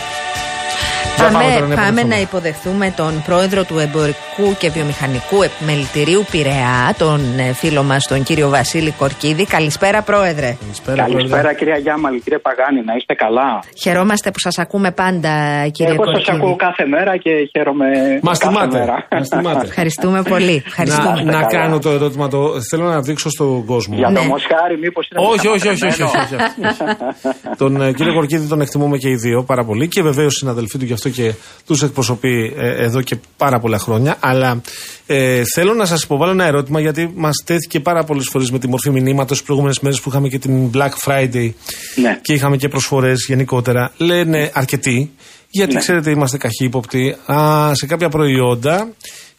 Για Πάμε, τώρα πάμε, υποδεχθούμε. να υποδεχθούμε τον πρόεδρο του Εμπορικού και Βιομηχανικού Επιμελητηρίου Πειραιά, τον ε, φίλο μας, τον κύριο Βασίλη Κορκίδη. Καλησπέρα, πρόεδρε. Καλησπέρα, Καλησπέρα Πρόεδρε. κυρία Γιάμαλη, κύριε Παγάνη, να είστε καλά. Χαιρόμαστε που σας ακούμε πάντα, κύριε Εγώ Κορκίδη. σας ακούω κάθε μέρα και χαίρομαι Μας κάθε θυμάται. μέρα. Μας θυμάται. Ευχαριστούμε πολύ. Ευχαριστούμε. Να, να καλά. κάνω το ερώτημα, το, θέλω να δείξω στον κόσμο. Για το Ναι. Μοσχάρι μήπως είναι Όχι, όχι, όχι, όχι, καταματεμένο. όχι, όχι. τον ε, κύριο Κορκίδη τον εκτιμούμε και οι δύο πάρα πολύ και βεβαίως οι συναδελφοί του γι' αυτό και τους εκπροσωπεί ε, εδώ και πάρα πολλά χρόνια. Αλλά ε, θέλω να σας υποβάλω ένα ερώτημα γιατί μας τέθηκε πάρα πολλές φορές με τη μορφή μηνύματος τις προηγούμενες μέρες που είχαμε και την Black Friday Ναι. και είχαμε και προσφορές γενικότερα. Λένε αρκετοί, γιατί Ναι. ξέρετε είμαστε καχύποπτοι. Α, σε κάποια προϊόντα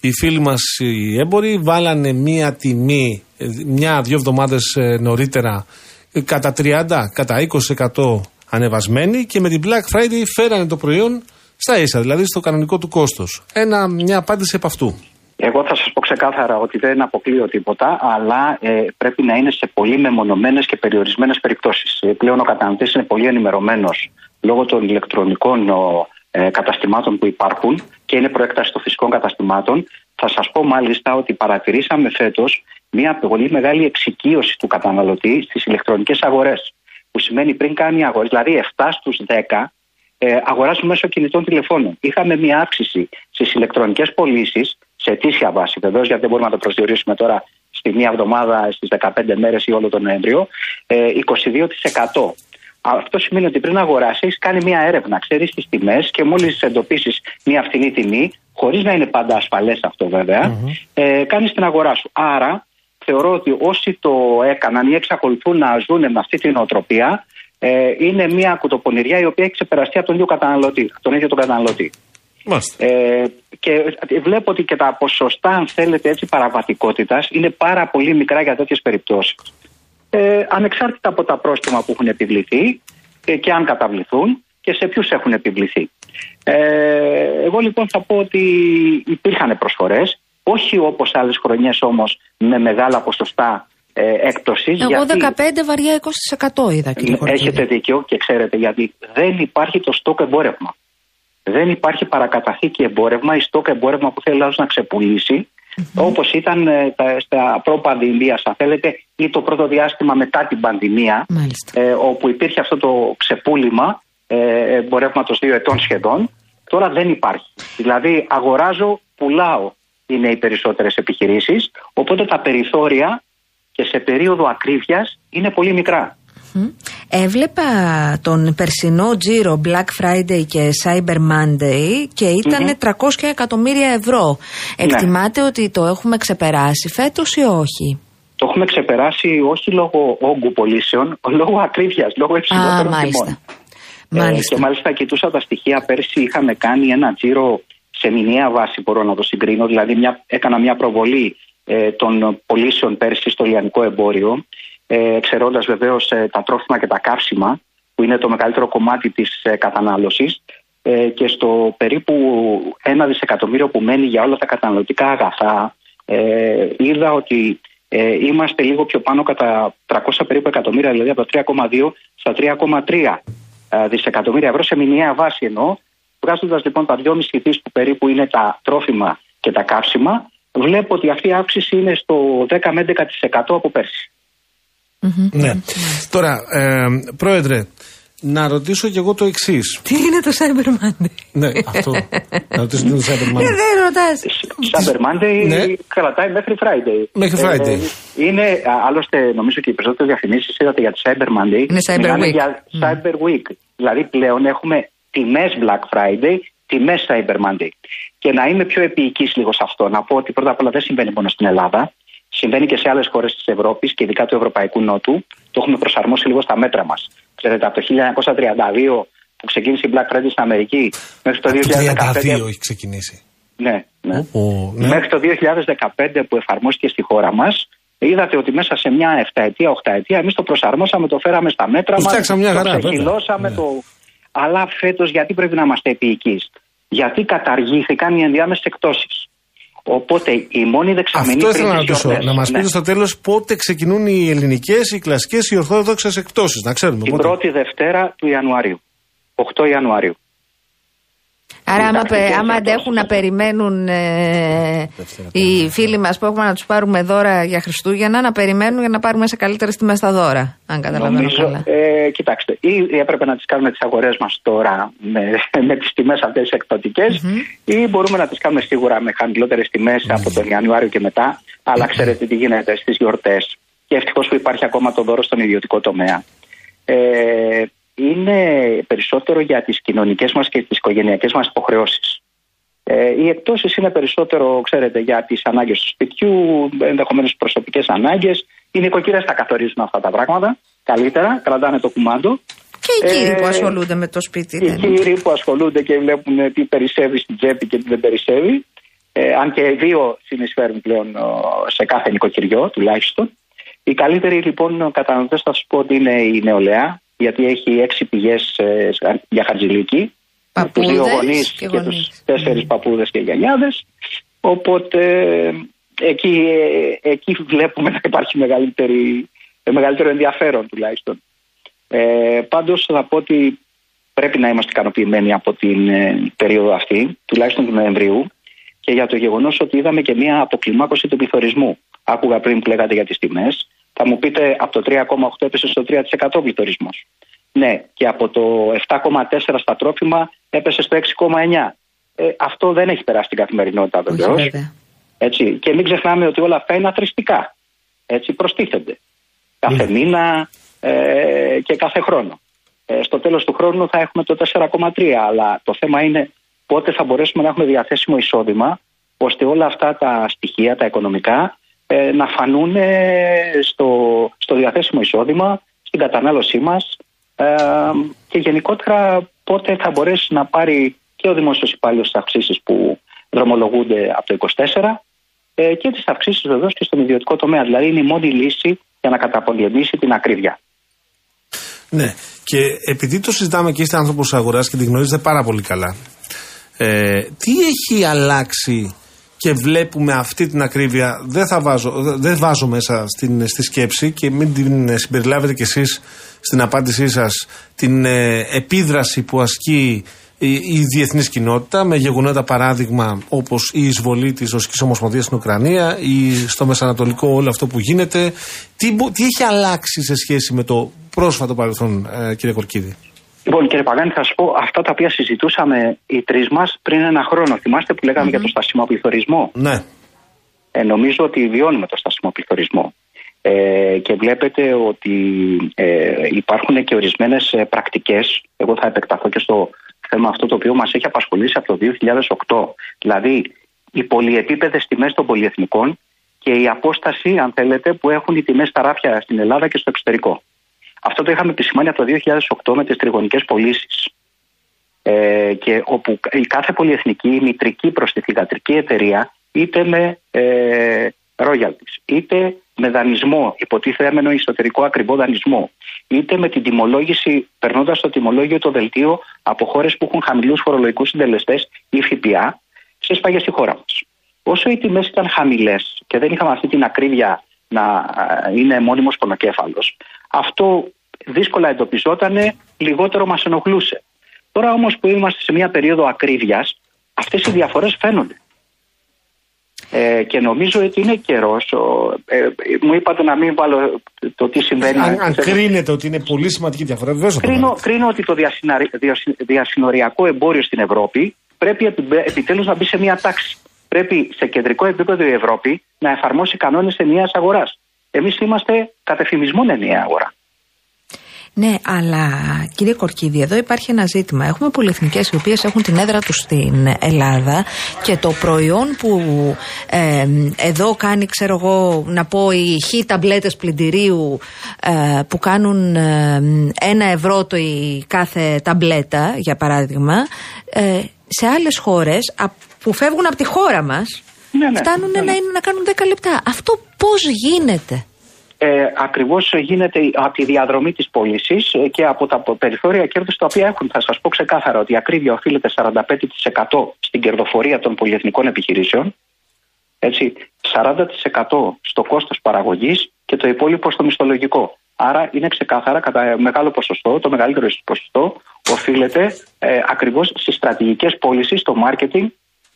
οι φίλοι μας οι έμποροι βάλανε μία τιμή ε, μια-δύο εβδομάδες νωρίτερα ε, κατά 30, κατά 20% ανεβασμένη και με την Black Friday φέρανε το προϊόν στα ίσα, δηλαδή στο κανονικό του κόστος. Ένα, μια απάντηση από αυτού. Εγώ θα σας πω ξεκάθαρα ότι δεν αποκλείω τίποτα, αλλά ε, πρέπει να είναι σε πολύ μεμονωμένες και περιορισμένες περιπτώσεις. Ε, πλέον ο καταναλωτής είναι πολύ ενημερωμένος λόγω των ηλεκτρονικών ο, ε, καταστημάτων που υπάρχουν και είναι προέκταση των φυσικών καταστημάτων. Θα σας πω μάλιστα ότι παρατηρήσαμε φέτος μια πολύ μεγάλη εξοικείωση του καταναλωτή στις ηλεκτρονικές αγορές. Που σημαίνει πριν κάνει αγορές, δηλαδή 7 στους 10 ε, αγοράζουν μέσω κινητών τηλεφώνων. Είχαμε μια αύξηση στις ηλεκτρονικές πωλήσεις, σε αιτήσια βάση βεβαίως, γιατί δεν μπορούμε να το προσδιορίσουμε τώρα στη μία εβδομάδα, στις 15 μέρες ή όλο τον Νοέμβριο, ε, 22%. Αυτό σημαίνει ότι πριν αγοράσεις, κάνει μια έρευνα, ξέρεις τις τιμές και μόλις εντοπίσεις μια φθηνή τιμή, χωρίς να είναι πάντα ασφαλές αυτό βέβαια, ε, κάνεις την αγορά σου. Άρα, θεωρώ ότι όσοι το έκαναν ή εξακολουθούν να ζουν με αυτή την οτροπία, ε, είναι μια κουτοπονηριά η οποία έχει ξεπεραστεί από τον ίδιο καταναλωτή, από τον ίδιο τον καταναλωτή. Μάλιστα. Ε, και βλέπω ότι και τα ποσοστά, αν θέλετε, έτσι παραβατικότητας είναι πάρα πολύ μικρά για τέτοιες περιπτώσεις. Ε, ανεξάρτητα από τα πρόστιμα που έχουν επιβληθεί ε, και αν καταβληθούν και σε ποιους έχουν επιβληθεί. Ε, εγώ λοιπόν θα πω ότι υπήρχαν προσφορές, όχι όπως άλλες χρονιές όμως με μεγάλα ποσοστά ε, έκπτωση. Εγώ 15 βαριά 20% είδα, κύριε Κορκίδη. Έχετε δίκιο και ξέρετε γιατί δεν υπάρχει το στόκ εμπόρευμα. Δεν υπάρχει παρακαταθήκη εμπόρευμα ή στόκ εμπόρευμα που θέλει ο άλλος να ξεπουλήσει όπως ήταν ε, τα, στα προ-πανδημίας αν θέλετε ή το πρώτο διάστημα μετά την πανδημία Μάλιστα. ε, όπου υπήρχε αυτό το ξεπούλημα ε, εμπορεύματος δύο ετών σχεδόν τώρα δεν υπάρχει. Δηλαδή αγοράζω, πουλάω είναι οι περισσότερες επιχειρήσεις οπότε τα περιθώρια και σε περίοδο ακρίβειας είναι πολύ μικρά. Μμ. Έβλεπα τον περσινό τζίρο Black Friday και Cyber Monday και ηταν 300 εκατομμύρια ευρώ. Εκτιμάτε ότι το έχουμε ξεπεράσει φέτος ή όχι; Το έχουμε ξεπεράσει όχι λόγω όγκου πωλήσεων, λόγω ακρίβειας, λόγω Α, υψηλότερων μάλιστα. τιμών. Μάλιστα. Ε, και μάλιστα κοιτούσα τα στοιχεία πέρσι είχαμε κάνει ένα τζίρο σε μηνιαία βάση μπορώ να το συγκρίνω, δηλαδή μια, έκανα μια προβολή ε, των πωλήσεων πέρσι στο λιανικό εμπόριο, ε, εξαιρώντας βεβαίως ε, τα τρόφιμα και τα καύσιμα που είναι το μεγαλύτερο κομμάτι της ε, κατανάλωσης ε, και στο περίπου ένα δισεκατομμύριο που μένει για όλα τα καταναλωτικά αγαθά ε, είδα ότι ε, είμαστε λίγο πιο πάνω κατά 300 περίπου εκατομμύρια, δηλαδή από τα 3,2 στα 3,3 ε, δισεκατομμύρια ευρώ σε μηνιαία βάση εννοώ, Βγάζοντας λοιπόν τα 2,5 δι που περίπου είναι τα τρόφιμα και τα καύσιμα, βλέπω ότι αυτή η αύξηση είναι στο 10 με 11% από πέρσι. Ναι. Τώρα, ε, πρόεδρε, να ρωτήσω κι εγώ το εξής. Τι είναι το Cyber Monday; ναι, αυτό. να ρωτήσω τι είναι το Cyber Ε, Monday. δεν ρωτάς. Cyber Monday Ναι. κρατάει μέχρι Friday. Μέχρι Friday. Ε, είναι, α, άλλωστε, νομίζω και οι περισσότερες διαφημίσεις είδατε για τη Cyber Monday. Είναι Cyber μιλάνε Week. Για Cyber Week. Δηλαδή πλέον έχουμε τιμές Black Friday, τιμές Cyber Monday. Και να είμαι πιο επίοικης λίγο σε αυτό, να πω ότι πρώτα απ' όλα δεν συμβαίνει μόνο στην Ελλάδα. Συμβαίνει και σε άλλες χώρες της Ευρώπης και ειδικά του Ευρωπαϊκού Νότου. Το έχουμε προσαρμόσει λίγο στα μέτρα μας. Ξέρετε, από το 1932 που ξεκίνησε η Black Friday στην Αμερική μέχρι το Το 2015. 32 έχει ξεκινήσει. Ναι, ναι. Ω, ναι. Μέχρι το 2015 που εφαρμόστηκε στη χώρα μας, είδατε ότι μέσα σε μια 7 ετία, 8 ετία, εμείς το προσαρμόσαμε, το φέραμε στα μέτρα Το μας. φτιάξαμε μια χαρά, Το βέβαια. ξεχυλώσαμε Ναι. το. Αλλά φέτος γιατί πρέπει να είμαστε επίοικοι. Γιατί καταργήθηκαν οι ενδιάμεσες εκτόσει. Οπότε η μόνη δεξαμενή Αυτό πριν ήθελα να τις ρωτήσω. γιορτές, Να μας ναι. πείτε στο τέλος πότε ξεκινούν οι ελληνικές, οι κλασικές, οι ορθόδοξες εκτόσει. Να ξέρουμε. Την πότε. πρώτη Δευτέρα του Ιανουαρίου. 8 Ιανουαρίου. Άρα, άμα, Εντάξει, πε- και άμα σε αντέχουν να περιμένουν ε, Δευτέρα, οι φίλοι μας που έχουμε να τους πάρουμε δώρα για Χριστούγεννα, να περιμένουν για να πάρουμε σε καλύτερε τιμέ τα δώρα. Αν καταλαβαίνω Νομίζω, καλά. ε, κοιτάξτε, ή έπρεπε να τις κάνουμε τις αγορές μας τώρα με, με τις τιμές αυτές εκπτωτικές ή μπορούμε να τις κάνουμε σίγουρα με χαμηλότερες τιμές από τον Ιανουάριο και μετά. Αλλά ξέρετε τι γίνεται στις γιορτές και ευτυχώς που υπάρχει ακόμα το δώρο στον ιδιωτικό τομέα. Ε, είναι περισσότερο για τις κοινωνικές μας και τις οικογενειακές μας υποχρεώσεις. Ε, οι εκτόσεις είναι περισσότερο, ξέρετε, για τις ανάγκες του σπιτιού, ενδεχομένως προσωπικές ανάγκες. Οι νοικοκυρές τα καθορίζουν αυτά τα πράγματα καλύτερα, κρατάνε το κουμάντο. Και οι κύριοι ε, που ασχολούνται με το σπίτι. Οι δεν κύριοι που ασχολούνται και βλέπουν τι περισσεύει στην τσέπη και τι δεν περισσεύει. Ε, αν και δύο συνεισφέρουν πλέον ο, σε κάθε νοικοκυριό τουλάχιστον. Οι καλύτεροι λοιπόν καταναλωτές θα σου πω ότι είναι η νεολαία, γιατί έχει έξι πηγές για χαρτζηλίκη. Παππούδες Τους δύο γονείς και και, γονείς. τους τέσσερις παππούδες και γιαγιάδες. Οπότε εκεί, ε, εκεί βλέπουμε να υπάρχει μεγαλύτερη, ε, μεγαλύτερο ενδιαφέρον τουλάχιστον. Ε, πάντως θα πω ότι πρέπει να είμαστε ικανοποιημένοι από την ε, περίοδο αυτή, τουλάχιστον του Νοεμβρίου, και για το γεγονός ότι είδαμε και μια αποκλιμάκωση του πληθωρισμού. Άκουγα πριν που λέγατε για τις τιμές. Θα μου πείτε από το 3,8 έπεσε στο 3% πληθωρισμός. Ναι, και από το 7,4 στα τρόφιμα έπεσε στο 6,9. Ε, αυτό δεν έχει περάσει στην καθημερινότητα Όχι, βεβαίως. βέβαια. Έτσι. Και μην ξεχνάμε ότι όλα αυτά είναι αθρηστικά. Έτσι προστίθενται. Κάθε μήνα ε, και κάθε χρόνο. Ε, στο τέλος του χρόνου θα έχουμε το 4,3 αλλά το θέμα είναι πότε θα μπορέσουμε να έχουμε διαθέσιμο εισόδημα ώστε όλα αυτά τα στοιχεία, τα οικονομικά ε, να φανούν ε, στο, στο διαθέσιμο εισόδημα, στην κατανάλωσή μας ε, και γενικότερα πότε θα μπορέσει να πάρει και ο δημόσιος υπάλληλος τις αυξήσεις που δρομολογούνται από το 24 ε, και τις αυξήσεις βεβαίως και στον ιδιωτικό τομέα. Δηλαδή είναι η μόνη λύση για να καταπολεμήσει την ακρίβεια. Ναι. Και επειδή το συζητάμε και είστε άνθρωπος αγοράς και την γνωρίζετε πάρα πολύ καλά, ε, τι έχει αλλάξει και βλέπουμε αυτή την ακρίβεια. Δεν, θα βάζω, δεν βάζω μέσα στην, στη σκέψη και μην την συμπεριλάβετε κι εσείς στην απάντησή σας την ε, επίδραση που ασκεί η, η διεθνής κοινότητα με γεγονότα παράδειγμα όπως η εισβολή της Ρωσικής Ομοσπονδίας στην Ουκρανία ή στο Μεσανατολικό όλο αυτό που γίνεται. Τι, μπο- τι έχει αλλάξει σε σχέση με το πρόσφατο παρελθόν ε, κύριε Κορκίδη; Λοιπόν, κύριε Παγάνη, θα σα πω αυτά τα οποία συζητούσαμε οι τρεις μας πριν ένα χρόνο. Θυμάστε που λέγαμε για το στασιμό πληθωρισμό; Ναι. Ε, νομίζω ότι βιώνουμε το στασιμό πληθωρισμό. Ε, και βλέπετε ότι ε, υπάρχουν και ορισμένες πρακτικές. Εγώ θα επεκταθώ και στο θέμα αυτό το οποίο μας έχει απασχολήσει από το 2008. Δηλαδή, οι πολυεπίπεδες τιμές των πολυεθνικών και η απόσταση, αν θέλετε, που έχουν οι τιμές στα ράφια στην Ελλάδα και στο εξωτερικό. Αυτό το είχαμε επισημάνει από το 2008 με τις τριγωνικές πωλήσεις. Ε, και όπου η κάθε πολυεθνική η μητρική προς τη θηγατρική εταιρεία είτε με ε, royalties, είτε με δανεισμό, υποτίθεμενο εσωτερικό ακριβό δανεισμό, είτε με την τιμολόγηση, περνώντας το τιμολόγιο το δελτίο από χώρες που έχουν χαμηλούς φορολογικούς συντελεστές ή ΦΠΑ, ξέσπαγε στη χώρα μας. Όσο οι τιμές ήταν χαμηλές και δεν είχαμε αυτή την ακρίβεια να ε, είναι μόνιμος πονοκέφαλος, αυτό δύσκολα εντοπιζόταν, λιγότερο μας ενοχλούσε. Τώρα όμως που είμαστε σε μια περίοδο ακρίβειας, αυτές οι διαφορές φαίνονται. Ε, και νομίζω ότι είναι καιρός. Ε, μου είπατε να μην βάλω το τι συμβαίνει. Αν, αν κρίνετε ότι είναι πολύ σημαντική διαφορά, βεβαίως θα το Κρίνω, βάλετε. κρίνω ότι το διασυναρι- διασυ- διασυνοριακό εμπόριο στην Ευρώπη πρέπει επιτέλους να μπει σε μια τάξη. Πρέπει σε κεντρικό επίπεδο η Ευρώπη να εφαρμόσει κανόνες ενιαίας αγοράς. Εμείς είμαστε κατ' εφημισμόν ενιαία αγορά. Ναι, αλλά κύριε Κορκίδη, εδώ υπάρχει ένα ζήτημα. Έχουμε πολυεθνικές οι οποίες έχουν την έδρα τους στην Ελλάδα και το προϊόν που ε, εδώ κάνει, ξέρω εγώ, να πω οι χ ταμπλέτες πλυντηρίου ε, που κάνουν ε, ένα ευρώ το η κάθε ταμπλέτα, για παράδειγμα, ε, σε άλλες χώρες που φεύγουν από τη χώρα μας. Ναι, ναι, φτάνουν ναι, ναι. Να, είναι, να κάνουν 10 λεπτά. Αυτό πώς γίνεται; Ε, Ακριβώς γίνεται από τη διαδρομή της πώλησης και από τα περιθώρια κέρδους τα οποία έχουν. Θα σας πω ξεκάθαρα ότι η ακρίβεια οφείλεται 45% στην κερδοφορία των πολυεθνικών επιχειρήσεων. Έτσι, 40% στο κόστος παραγωγής και το υπόλοιπο στο μισθολογικό. Άρα είναι ξεκάθαρα κατά μεγάλο ποσοστό, το μεγαλύτερο ποσοστό οφείλεται ε, ακριβώς στις στρατηγικές πώληση, στο marketing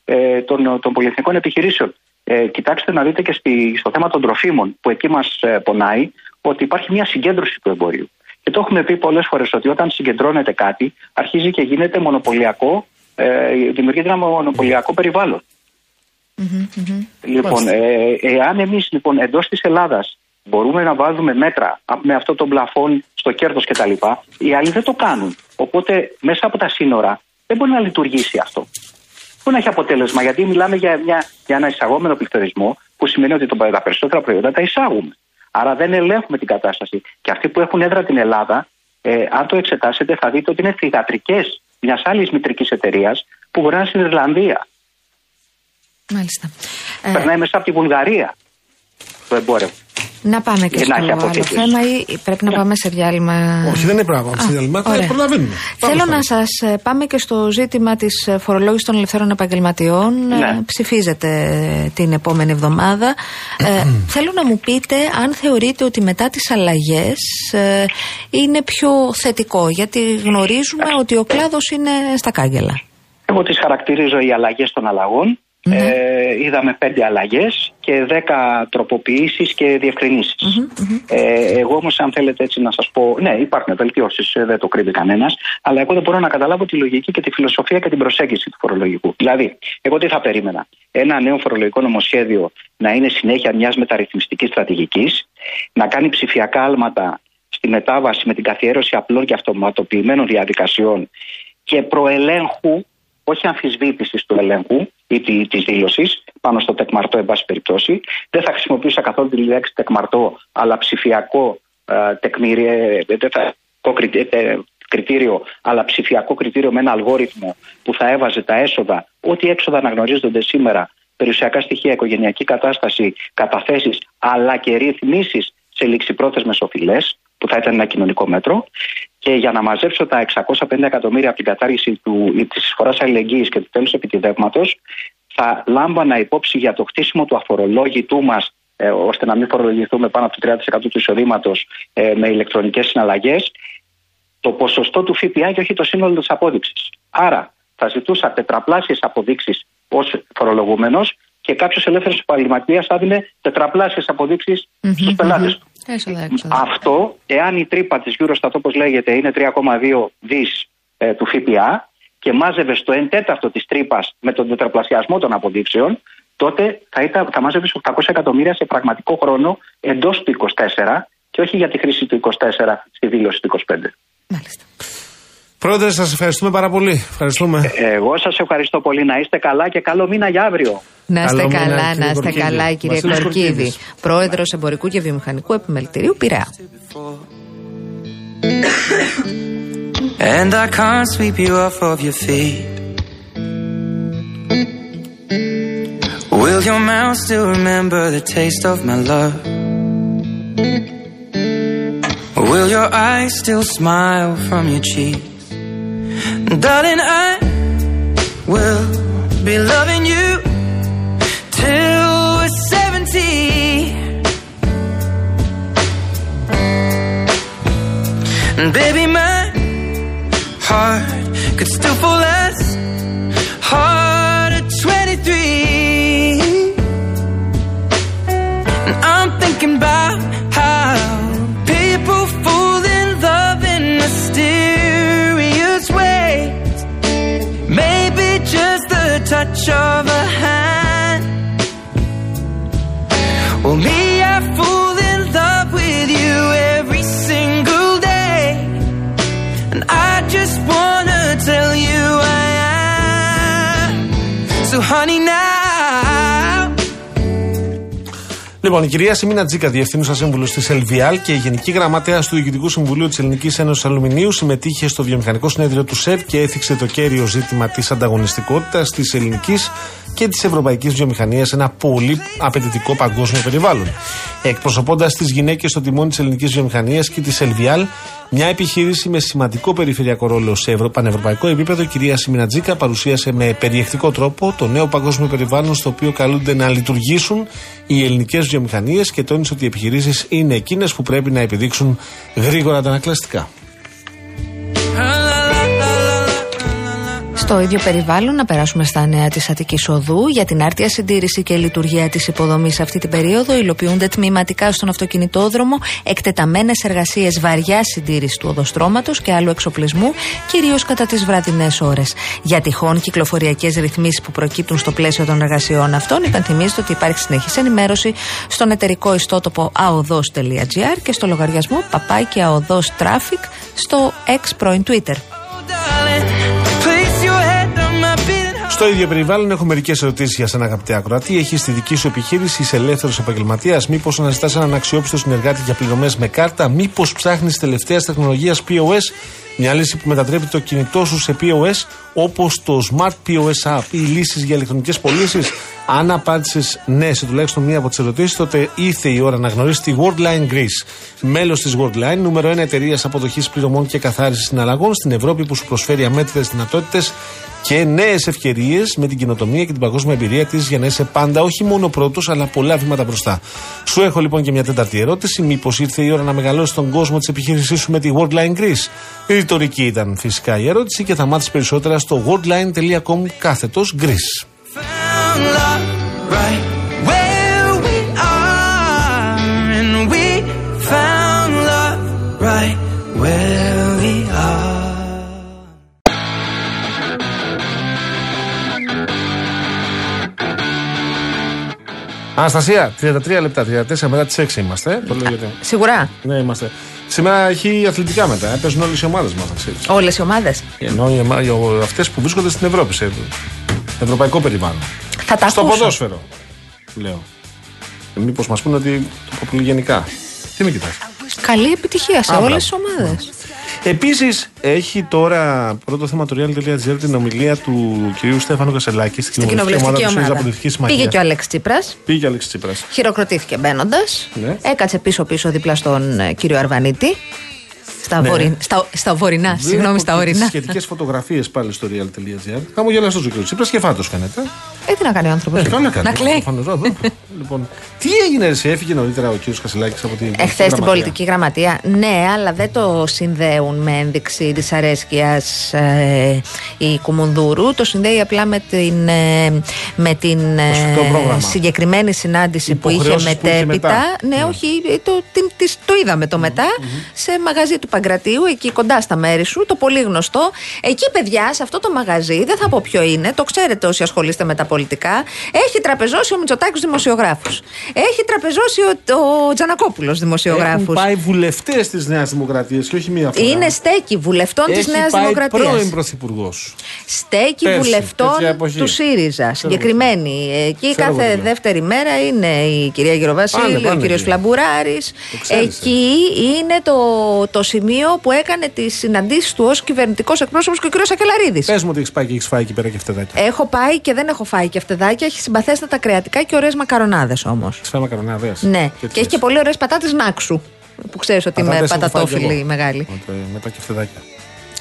ε, των, των πολυεθνικών επιχειρήσεων. Ε, κοιτάξτε να δείτε και στη, στο θέμα των τροφίμων, που εκεί μας ε, πονάει, ότι υπάρχει μια συγκέντρωση του εμπορίου. Και το έχουμε πει πολλές φορές ότι όταν συγκεντρώνεται κάτι, αρχίζει και γίνεται μονοπωλιακό, ε, δημιουργείται ένα μονοπωλιακό περιβάλλον. Λοιπόν, ε, εάν εμείς λοιπόν εντός της Ελλάδας μπορούμε να βάζουμε μέτρα με αυτό το πλαφόν στο κέρδος κτλ., οι άλλοι δεν το κάνουν. Οπότε μέσα από τα σύνορα δεν μπορεί να λειτουργήσει αυτό. Πού να έχει αποτέλεσμα, γιατί μιλάμε για, μια, για ένα εισαγόμενο πληθωρισμό, που σημαίνει ότι το, τα περισσότερα προϊόντα τα εισάγουμε. Άρα δεν ελέγχουμε την κατάσταση. Και αυτοί που έχουν έδρα την Ελλάδα, ε, αν το εξετάσετε, θα δείτε ότι είναι θηγατρικές μιας άλλης μητρικής εταιρείας που μπορεί να είναι στην Ιρλανδία. Μάλιστα. Ε, Περνάει μέσα από τη Βουλγαρία το εμπόρευμα. Να πάμε και Για στο να έχει άλλο αποθήκες. θέμα ή πρέπει να πάμε σε διάλειμμα; Όχι, δεν είναι πράγμα. Στη διαλυμά θα ωραία. προλαβαίνουμε. Πάμε Θέλω στο να σας ε, πάμε και στο ζήτημα της ε, φορολόγησης των ελευθέρων επαγγελματιών. Ναι. Ε, Ψηφίζεται ε, την επόμενη εβδομάδα. Ε, θέλω να μου πείτε αν θεωρείτε ότι μετά τις αλλαγές ε, είναι πιο θετικό. Γιατί γνωρίζουμε ότι ο κλάδος είναι στα κάγκελα. Εγώ τις χαρακτηρίζω οι αλλαγές των αλλαγών. Ναι. Ε, είδαμε πέντε αλλαγές και δέκα τροποποιήσεις και διευκρινήσεις. Ε, εγώ όμως αν θέλετε έτσι να σας πω, ναι υπάρχουν βελτιώσεις, ε, δεν το κρύβει κανένας, αλλά εγώ δεν μπορώ να καταλάβω τη λογική και τη φιλοσοφία και την προσέγγιση του φορολογικού. Δηλαδή, εγώ τι θα περίμενα; Ένα νέο φορολογικό νομοσχέδιο να είναι συνέχεια μιας μεταρρυθμιστικής στρατηγικής, να κάνει ψηφιακά άλματα στη μετάβαση με την καθιέρωση απλών και αυτοματοποιημένων διαδικασιών και προελέγχου, όχι αμφισβήτησης του ελέγχου ή τη δήλωσης πάνω στο τεκμαρτό, εν πάση περιπτώσει. Δεν θα χρησιμοποιούσα καθόλου τη λέξη τεκμαρτό, αλλά ψηφιακό ε, τεκμήριο, ε, δεν θα πω κριτή- ε, κριτήριο, αλλά ψηφιακό κριτήριο με ένα αλγόριθμο που θα έβαζε τα έσοδα, ό,τι έξοδα αναγνωρίζονται σήμερα, περιουσιακά στοιχεία, οικογενειακή κατάσταση, καταθέσεις, αλλά και ρυθμίσεις σε ληξιπρόθεσμε οφειλές, που θα ήταν ένα κοινωνικό μέτρο. Και για να μαζέψω τα 650 εκατομμύρια από την κατάργηση της εισφορά αλληλεγγύης και του τέλους επιτιδεύματος, θα λάμβανα υπόψη για το χτίσιμο του αφορολόγητού μας, ε, ώστε να μην φορολογηθούμε πάνω από το 30% του εισοδήματος ε, με ηλεκτρονικές συναλλαγές, το ποσοστό του ΦΠΑ και όχι το σύνολο της απόδειξης. Άρα θα ζητούσα τετραπλάσιες αποδείξεις ως φορολογούμενος και κάποιος ελεύθερος επαγγελματίας θα δίνει τετραπλάσιες αποδείξεις στους πελάτες του. Έσοδα, έξοδα. Αυτό, εάν η τρύπα της Eurostat, όπως λέγεται, είναι 3,2 δις ε, του ΦΠΑ και μάζευε στο 1 τέταρτο της τρύπας με τον τετραπλασιασμό των αποδείξεων, τότε θα, ήταν, θα μάζευες 800 εκατομμύρια σε πραγματικό χρόνο εντός του 24 και όχι για τη χρήση του 24 στη δήλωση του 25. Μάλιστα. Πρόεδρε, σας ευχαριστούμε πάρα πολύ. Ευχαριστούμε. Εγώ σας ευχαριστώ πολύ. Να είστε καλά και καλό μήνα για αύριο. Να είστε Καλό μήνα, καλά, κύριε να είστε Κορκίδη. καλά, κύριε Βασίλης Κορκίδη. Κορκίδης. Πρόεδρος Εμπορικού και Βιομηχανικού Επιμελητηρίου Πειραιά. And I can't sweep you off of your feet. Will your mouth still remember the taste of my love? Will your eyes still smile from your cheeks? Darling, I will be loving you till we're 70. And baby, my heart could still fall as hard much of Λοιπόν, η κυρία Σιμίνα Τζίκα, διευθύνουσα σύμβουλος της Ελβιάλ και η Γενική Γραμματέα του Διοικητικού Συμβουλίου της Ελληνικής Ένωσης Αλουμινίου, συμμετείχε στο βιομηχανικό συνέδριο του ΣΕΒ και έθιξε το κέριο ζήτημα της ανταγωνιστικότητας της ελληνικής και της ευρωπαϊκής βιομηχανίας σε ένα πολύ απαιτητικό παγκόσμιο περιβάλλον. Εκπροσωπώντας τις γυναίκες στο τιμόνι της ελληνικής βιομηχανίας και της Ελβιάλ, μια επιχείρηση με σημαντικό περιφερειακό ρόλο σε ευρω... πανευρωπαϊκό επίπεδο, η κυρία Σιμινατζίκα παρουσίασε με περιεκτικό τρόπο το νέο παγκόσμιο περιβάλλον στο οποίο καλούνται να λειτουργήσουν οι ελληνικές βιομηχανίες και τόνισε ότι οι επιχειρήσεις είναι εκείνες που πρέπει να επιδείξουν γρήγορα αντανακλαστικά. Στο ίδιο περιβάλλον, να περάσουμε στα νέα της Αττικής Οδού. Για την άρτια συντήρηση και λειτουργία της υποδομής αυτή την περίοδο, υλοποιούνται τμήματικά στον αυτοκινητόδρομο εκτεταμένες εργασίες βαριά συντήρηση του οδοστρώματος και άλλου εξοπλισμού, κυρίως κατά τις βραδινές ώρες. Για τυχόν κυκλοφοριακές ρυθμίσεις που προκύπτουν στο πλαίσιο των εργασιών αυτών, υπενθυμίζεται ότι υπάρχει συνεχής ενημέρωση στον εταιρικό ιστότοπο aodos.gr και στο λογαριασμό παπάκι aodos traffic στο ex πρώην Twitter. Στο ίδιο περιβάλλον έχω μερικές ερωτήσεις για σένα, αγαπητέ Ακροατή. Έχει τη δική σου επιχείρηση, είσαι ελεύθερος επαγγελματίας. Μήπως αναζητά έναν αξιόπιστο συνεργάτη για πληρωμές με κάρτα; Μήπως ψάχνεις τελευταίας τεχνολογίας POS. Μια λύση που μετατρέπει το κινητό σου σε POS, όπως το Smart POS App ή λύσεις για ηλεκτρονικές πωλήσεις; Αν απάντησες ναι σε τουλάχιστον μία από τις ερωτήσεις, τότε ήρθε η ώρα να γνωρίσεις τη Worldline Greece. Μέλος της Worldline, νούμερο 1 εταιρείας αποδοχής πληρωμών και καθάρισης συναλλαγών στην Ευρώπη που σου προσφέρει αμέτρητες δυνατότητες και νέες ευκαιρίες με την κοινοτομία και την παγκόσμια εμπειρία της για να είσαι πάντα όχι μόνο πρώτος, αλλά πολλά βήματα μπροστά. Σου έχω λοιπόν και μια τέταρτη ερώτηση. Μήπως ήρθε η ώρα να μεγαλώσεις τον κόσμο της επιχείρησής σου με τη Worldline Greece; Η ρητορική ήταν φυσικά η ερώτηση και θα μάθεις περισσότερα στο worldline.com κάθετος Greece. Found love right where we are, and we found love right where we are. Αναστασία, 33 λεπτά, 34 μετά τις 6 είμαστε. ε. Το λέω γιατί. Σίγουρα. Ναι, είμαστε. Σήμερα έχει αθλητικά μετά. ε. Παίζουν όλες οι ομάδες μας, να ξέρει. Όλες οι ομάδες. Ενώ αυτές που βρίσκονται στην Ευρώπη, σε ευρωπαϊκό περιβάλλον. Θα τα Στο ακούσω. ποδόσφαιρο, λέω. Μήπως μας πούνε ότι το πω πολύ γενικά. Τι με κοιτάς; Καλή επιτυχία σε Α, όλες μπράβο. τις ομάδες. Επίσης, έχει τώρα πρώτο θέμα του Real.gr την ομιλία του κυρίου Στέφανου Κασελάκη στην Στην κοινοβουλευτική ομάδα του ΣΥΡΙΖΑ ομάδα. Πολιτική Συμμαχία. Πήγε και ο Αλέξη Τσίπρας. Πήγε ο Αλέξη Τσίπρας. Χειροκροτήθηκε μπαίνοντας. Ναι. Έκατσε πίσω-πίσω δίπλα στον ε, κύριο Αρβανίτη. Στα, Ναι. βορει... στα... στα βορεινά, συγγνώμη, στα ορεινά. Σχετικές φωτογραφίες πάλι στο Real.gr. Χαμογελαστό ο κύριο Τσίπρας και φάτο φαίνεται. Ε, τι να κάνει ο άνθρωπος; Ε, καλά κάνει. Να κλαίει. Προφανώς. Α, βέβαια. λοιπόν, τι έγινε, εσύ, έφυγε νωρίτερα ο κύριος Κασελάκη από την. Εχθές στην γραμματεία; πολιτική γραμματεία. Ναι, αλλά δεν το συνδέουν με ένδειξη δυσαρέσκειας ε, η Κουμουνδούρου. Το συνδέει απλά με την, ε, με την ε, σχετικό πρόγραμμα. συγκεκριμένη συνάντηση που είχε Υποχρεώσεις που είχε μετέπειτα. μετά. Ναι, Ναι. όχι, ε, το, την- της- το είδαμε το μετα σε μαγαζί του Παγκρατίου, εκεί κοντά στα μέρη σου, το πολύ γνωστό. Εκεί, παιδιά, σε αυτό το μαγαζί, δεν θα πω ποιο είναι, το ξέρετε όσοι ασχολείστε με τα πολιτικά, έχει τραπεζώσει ο Μητσοτάκης δημοσιογράφου. Έχει τραπεζώσει ο, ο Τζανακόπουλος δημοσιογράφου. Έχουν πάει βουλευτές της Νέας Δημοκρατίας και όχι μία φορά. Είναι στέκι βουλευτών της Έχει Νέας πάει Δημοκρατίας. πρώην πρωθυπουργός. Στέκι Πέρσι, βουλευτών τέτοια εποχή. του ΣΥΡΙΖΑ. Συγκεκριμένη. Εκεί Ξέρω εγώ κάθε τι λέω. δεύτερη μέρα είναι η κυρία Πάνε, Γεροβασίλη, ο πάνε κύριος εκεί. Φλαμπουράρης. ξέρεις, Εκεί είναι το, το σημείο που έκανε τις συναντήσεις του ως κυβερνητικός εκπρόσωπος και ο κύριος Ακελαρίδη. Πες μου ότι έχεις πάει και έχεις φάει εκεί πέρα και φτεδάκια. Έχω πάει και δεν έχω φάει και φτεδάκια. Έχει συμπαθέστατα κρεατικά και ωραίες μακαρονάδες όμως. Έχεις φάει μακαρονάδες; Ναι, και έχει και πολύ ωραίες πατάτες νάξου. Που ξέρεις ότι είμαι Πατάτες έχω φάει κι πατατόφιλη εγώ. μεγάλη. Με- Μετά και φτεδάκια.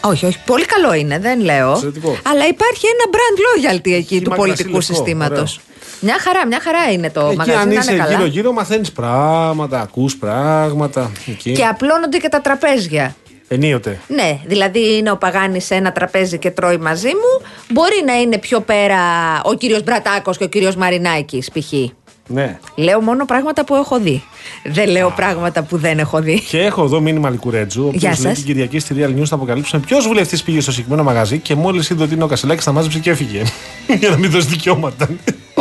Όχι, όχι. Πολύ καλό είναι, δεν λέω. Εξαιρετικό. Αλλά υπάρχει ένα brand loyalty εκεί Χύμα του πολιτικού κρασί λευκό, συστήματος. Ωραίο. Μια χαρά, μια χαρά είναι το Εκεί μαγαζί. αν να είσαι είναι καλά. γύρω-γύρω, μαθαίνεις πράγματα, ακούς πράγματα. Εκεί. Και απλώνονται και τα τραπέζια. Ενίοτε. Ναι, δηλαδή είναι ο Παγάνης σε ένα τραπέζι και τρώει μαζί μου. Μπορεί να είναι πιο πέρα ο κύριος Μπρατάκος και ο κύριος Μαρινάκης, π.χ. Ναι. Λέω μόνο πράγματα που έχω δει. Δεν λέω πράγματα που δεν έχω δει. Και έχω εδώ μήνυμα Λικουρέτζου, ο Γεια οποίο λέει σας. την Κυριακή στη Real News θα αποκαλύψουμε ποιος βουλευτής πήγε στο συγκεκριμένο μαγαζί και μόλις είδε ότι είναι ο Κασελάκης, τα μάζεψε και έφυγε. Για να μην δώσει δικαιώματα.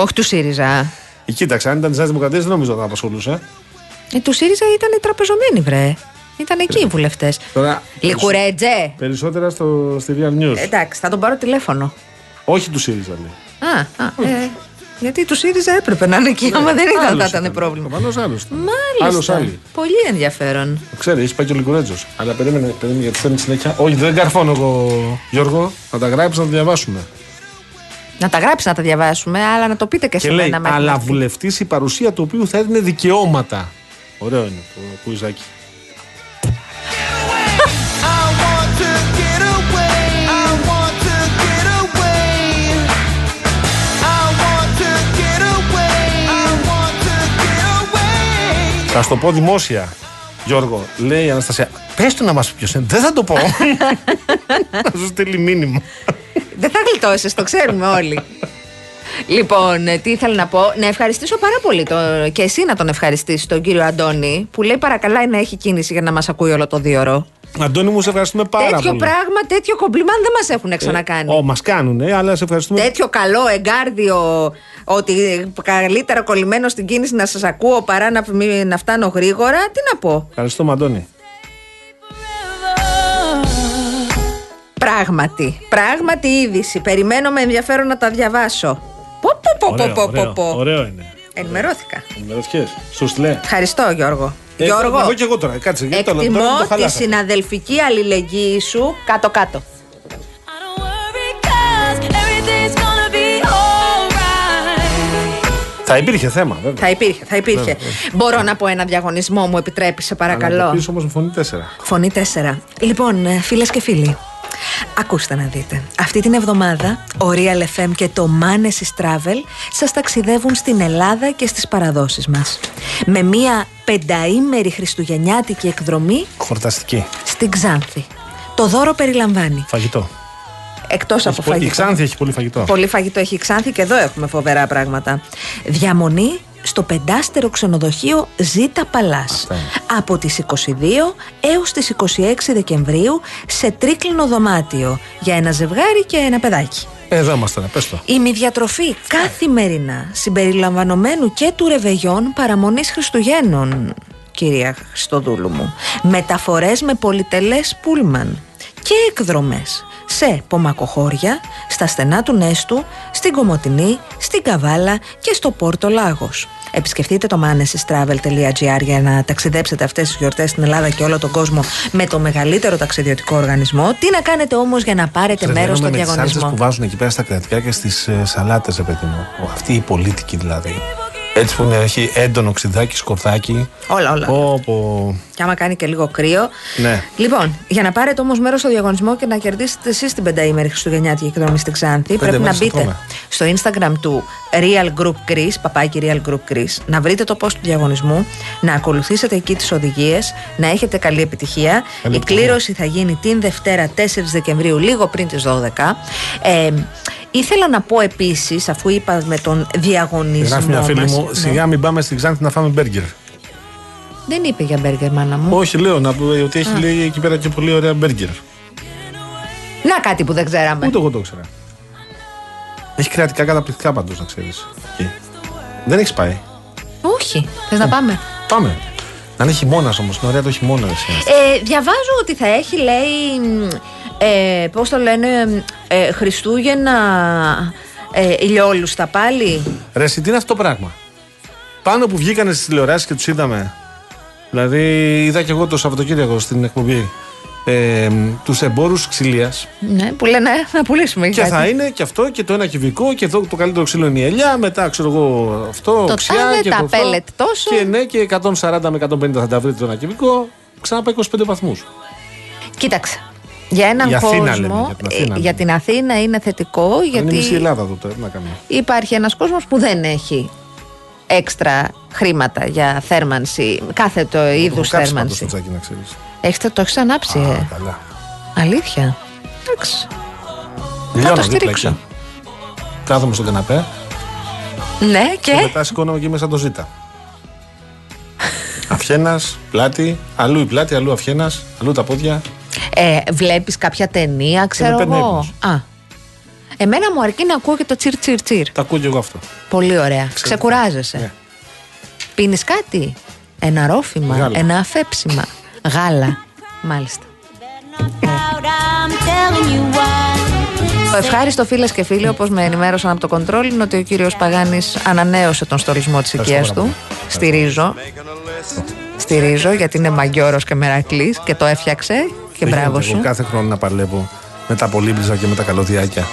Όχι του ΣΥΡΙΖΑ. Ε, Κοίταξε, αν ήταν της Νέας Δημοκρατίας δεν νομίζω ότι θα απασχολούσε. Ε, του ΣΥΡΙΖΑ ήταν οι τραπεζωμένοι, βρε. Ήταν εκεί οι βουλευτές. Τώρα, Λικουρέτζε. Περισσότερα στο, στη Real News. Εντάξει, θα τον πάρω τηλέφωνο. Όχι του ΣΥΡΙΖΑ λέει. Α, α ε, γιατί του ΣΥΡΙΖΑ έπρεπε να είναι εκεί. Άμα δεν ήταν, θα ήταν πρόβλημα. Προφανώς άλλος. Μάλιστα. Άλλος άλλη. Πολύ ενδιαφέρον. Ξέρεις, έχει πάει και ο Λικουρέτζος. Αλλά περίμενε, περίμενε γιατί θέλει συνέχεια. Όχι, δεν καρφώνω εγώ, Γιώργο. Θα τα γράψει να τα διαβάσουμε. Να τα γράψει να τα διαβάσουμε, αλλά να το πείτε και Και σε λέει, μένα. μέχρι αλλά να φύγει. βουλευτής η παρουσία του οποίου θα έδινε δικαιώματα. Ωραίο είναι το κουιζάκι. I want to get away. I want to get away. I want to get away. I want to get away. Θα σου το πω δημόσια, Γιώργο. Λέει η Αναστασία. Πες του να μας πει ποιος είναι. Δεν θα το πω. Θα σου στείλει μήνυμα. Δεν θα γλιτώσεις, το ξέρουμε όλοι. Λοιπόν, ε, τι ήθελα να πω. Να ευχαριστήσω πάρα πολύ το, και εσύ να τον ευχαριστήσεις τον κύριο Αντώνη, που λέει παρακαλάει να έχει κίνηση για να μας ακούει όλο το δύο ώρο. Αντώνη μου, σε ευχαριστούμε πάρα τέτοιο πολύ. πράγμα, τέτοιο κομπλιμάν δεν μας έχουν ξανακάνει. Ω, μας κάνουνε, αλλά σε ευχαριστούμε. Τέτοιο καλό εγκάρδιο ότι καλύτερα κολλημένο στην κίνηση να σας ακούω παρά να, μη- να φτάνω γρήγορα. Τι να πω. Ευχαριστούμε, Αντώνη. Πράγματι. Πράγματι είδηση. Περιμένω με ενδιαφέρον να τα διαβάσω. Πω, πω, πω, πω, Ωραίο, πω, ωραίο, πω, πω. ωραίο είναι. Ενημερώθηκα. Ενημερωθήκες. Σου στείλε. Ευχαριστώ, Γιώργο. Ε, Γιώργο, Εγώ και εγώ τώρα. Κάτσε. γιατί το- τώρα εκτιμώ το τη χαλάσατε. συναδελφική αλληλεγγύη σου κάτω-κάτω. I don't worry 'cause everything's gonna be alright. Θα υπήρχε θέμα, βέβαια. Θα υπήρχε, θα υπήρχε. Μπορώ να πω ένα διαγωνισμό, μου επιτρέπει, σε Αλλά παρακαλώ. το πεις όμως με φωνή 4. Φωνή 4. Λοιπόν, φίλες και φίλοι, ακούστε να δείτε. Αυτή την εβδομάδα ο Real FM και το Manesis Travel σας ταξιδεύουν στην Ελλάδα και στις παραδόσεις μας. Με μία πενταήμερη χριστουγεννιάτικη εκδρομή Χορταστική. στην Ξάνθη. Το δώρο περιλαμβάνει, Φαγητό. εκτός από Έχει πολύ- Η φαγητό. Ξάνθη έχει πολύ φαγητό. Πολύ φαγητό έχει η Ξάνθη και εδώ έχουμε φοβερά πράγματα. Διαμονή στο πεντάστερο ξενοδοχείο Ζήτα Παλάς Αυτά είναι. από τις 22 έως τις 26 Δεκεμβρίου σε τρίκλινο δωμάτιο για ένα ζευγάρι και ένα παιδάκι. Εδώ είμαστε, πες το. Η μη διατροφή καθημερινά συμπεριλαμβανομένου και του ρεβεγιών παραμονής Χριστουγέννων, κυρία Χριστοδούλου μου. Μεταφορές με πολυτελές πούλμαν και εκδρομές σε πομακοχώρια, στα στενά του Νέστου, στην Κομωτινή, στην Καβάλα και στο Πόρτο Λάγος. Επισκεφτείτε το manesystravel.gr για να ταξιδέψετε αυτές τις γιορτές στην Ελλάδα και όλο τον κόσμο με το μεγαλύτερο ταξιδιωτικό οργανισμό. Τι να κάνετε όμως για να πάρετε μέρος στο με τις σάλτσες διαγωνισμό. που βάζουν εκεί πέρα στα κρατικά και στις ε, σαλάτες, ρε παιδί μου. Ο, Αυτή η πολίτικη δηλαδή. Έτσι που είναι, έχει έντονο ξυδάκι, σκορδάκι. Όλα, όλα. Πω, πω. Και άμα κάνει και λίγο κρύο. Ναι. Λοιπόν, για να πάρετε όμως μέρος στο διαγωνισμό και να κερδίσετε εσείς την πενταήμερη Χριστουγεννιάτικη εκδρομή στην Ξάνθη, πρέπει να μέρες μπείτε ακόμα. στο Instagram του Real Group Greece, παπάκι Real Group Greece, να βρείτε το post του διαγωνισμού, να ακολουθήσετε εκεί τις οδηγίες, να έχετε καλή επιτυχία. Καλή Η επιτυχία. κλήρωση θα γίνει την Δευτέρα 4 Δεκεμβρίου, λίγο πριν τις 12. Ε, ήθελα να πω επίσης, αφού είπα με τον διαγωνισμό. Γράφει μια φίλη μας- μου, ναι. σιγά μην πάμε στην Ξάνθη να φάμε μπέργκερ. Δεν είπε για μπέργκερ, μάνα μου. Όχι, λέω να πω ότι έχει λέει εκεί πέρα και πολύ ωραία μπέργκερ. Να κάτι που δεν ξέραμε. Ούτε εγώ το ήξερα. Έχει κρεατικά καταπληκτικά παντού, να ξέρεις. Δεν έχεις πάει. Όχι. Θες να πάμε; Πάμε. Να είναι χειμώνας όμως. Είναι ωραία το χειμώνα. Εσύ. Ε, διαβάζω ότι θα έχει, λέει, μ, ε, πώς το λένε, ε, Χριστούγεννα ε, ηλιόλουστα πάλι; Ρε, εσύ, τι είναι αυτό το πράγμα; Πάνω που βγήκανε στις τηλεοράσεις και τους είδαμε. Δηλαδή, είδα και εγώ το Σαββατοκύριακο στην εκπομπή ε, τους εμπόρους ξυλίας. Ναι, που λένε «Ε, να πουλήσουμε Και κάτι». θα είναι και αυτό και το ένα κυβικό και εδώ το καλύτερο ξύλο είναι η ελιά. Μετά ξέρω εγώ αυτό, Το οξιά τάδε, και τα το αυτό. πέλετ τόσο. Και ναι, και 140 με 150 θα τα βρείτε το ένα κυβικό. Ξανά πάει 25 βαθμούς. Κοίταξε. Για έναν Η Αθήνα κόσμο, λέμε, για την Αθήνα ε, για λέμε. την Αθήνα είναι θετικό Είναι μισή γιατί Ελλάδα εδώ τώρα, τι να κάνουμε. υπάρχει ένας κόσμος που δεν έχει έξτρα χρήματα για θέρμανση, κάθε το είδους Έχω κάψει πάντως θέρμανση. το τσάκι να ξέρεις. Έχετε, το έχεις ανάψει, ε. Καλά. Αλήθεια. Εντάξει. Λιώνω δίπλα στηρίξω. εκεί. Κάθομαι στον καναπέ Ναι, και και; μετά σηκώνομαι εκεί μέσα το ζήτα. Αυχένα, πλάτη, αλλού η πλάτη, αλλού αυχένα, αλλού τα πόδια. Ε, Βλέπεις κάποια ταινία, ξέρω παίρνει εγώ; ύπνος. Α. Εμένα μου αρκεί να ακούω και το τσιρ τσιρ τσιρ. Τα ακούω και εγώ αυτό. Πολύ ωραία. Ξεκουράζεσαι. Ναι. Πίνεις κάτι; Ένα ρόφημα, Γάλα. ένα αφέψιμα. Γάλα. Μάλιστα. I'm telling you why. Το ευχάριστο φίλες και φίλοι, όπως με ενημέρωσαν από το κοντρόλ, είναι ότι ο κύριος Παγάνης ανανέωσε τον στορισμό της οικίας Ευχαριστώ του. Στηρίζω. Στηρίζω γιατί είναι μαγκιόρο και μερακλής και το έφτιαξε. Και Δεν μπράβο γίνεται σου. Εγώ κάθε χρόνο να παλεύω με τα πολύμπριζα και με τα καλωδιάκια.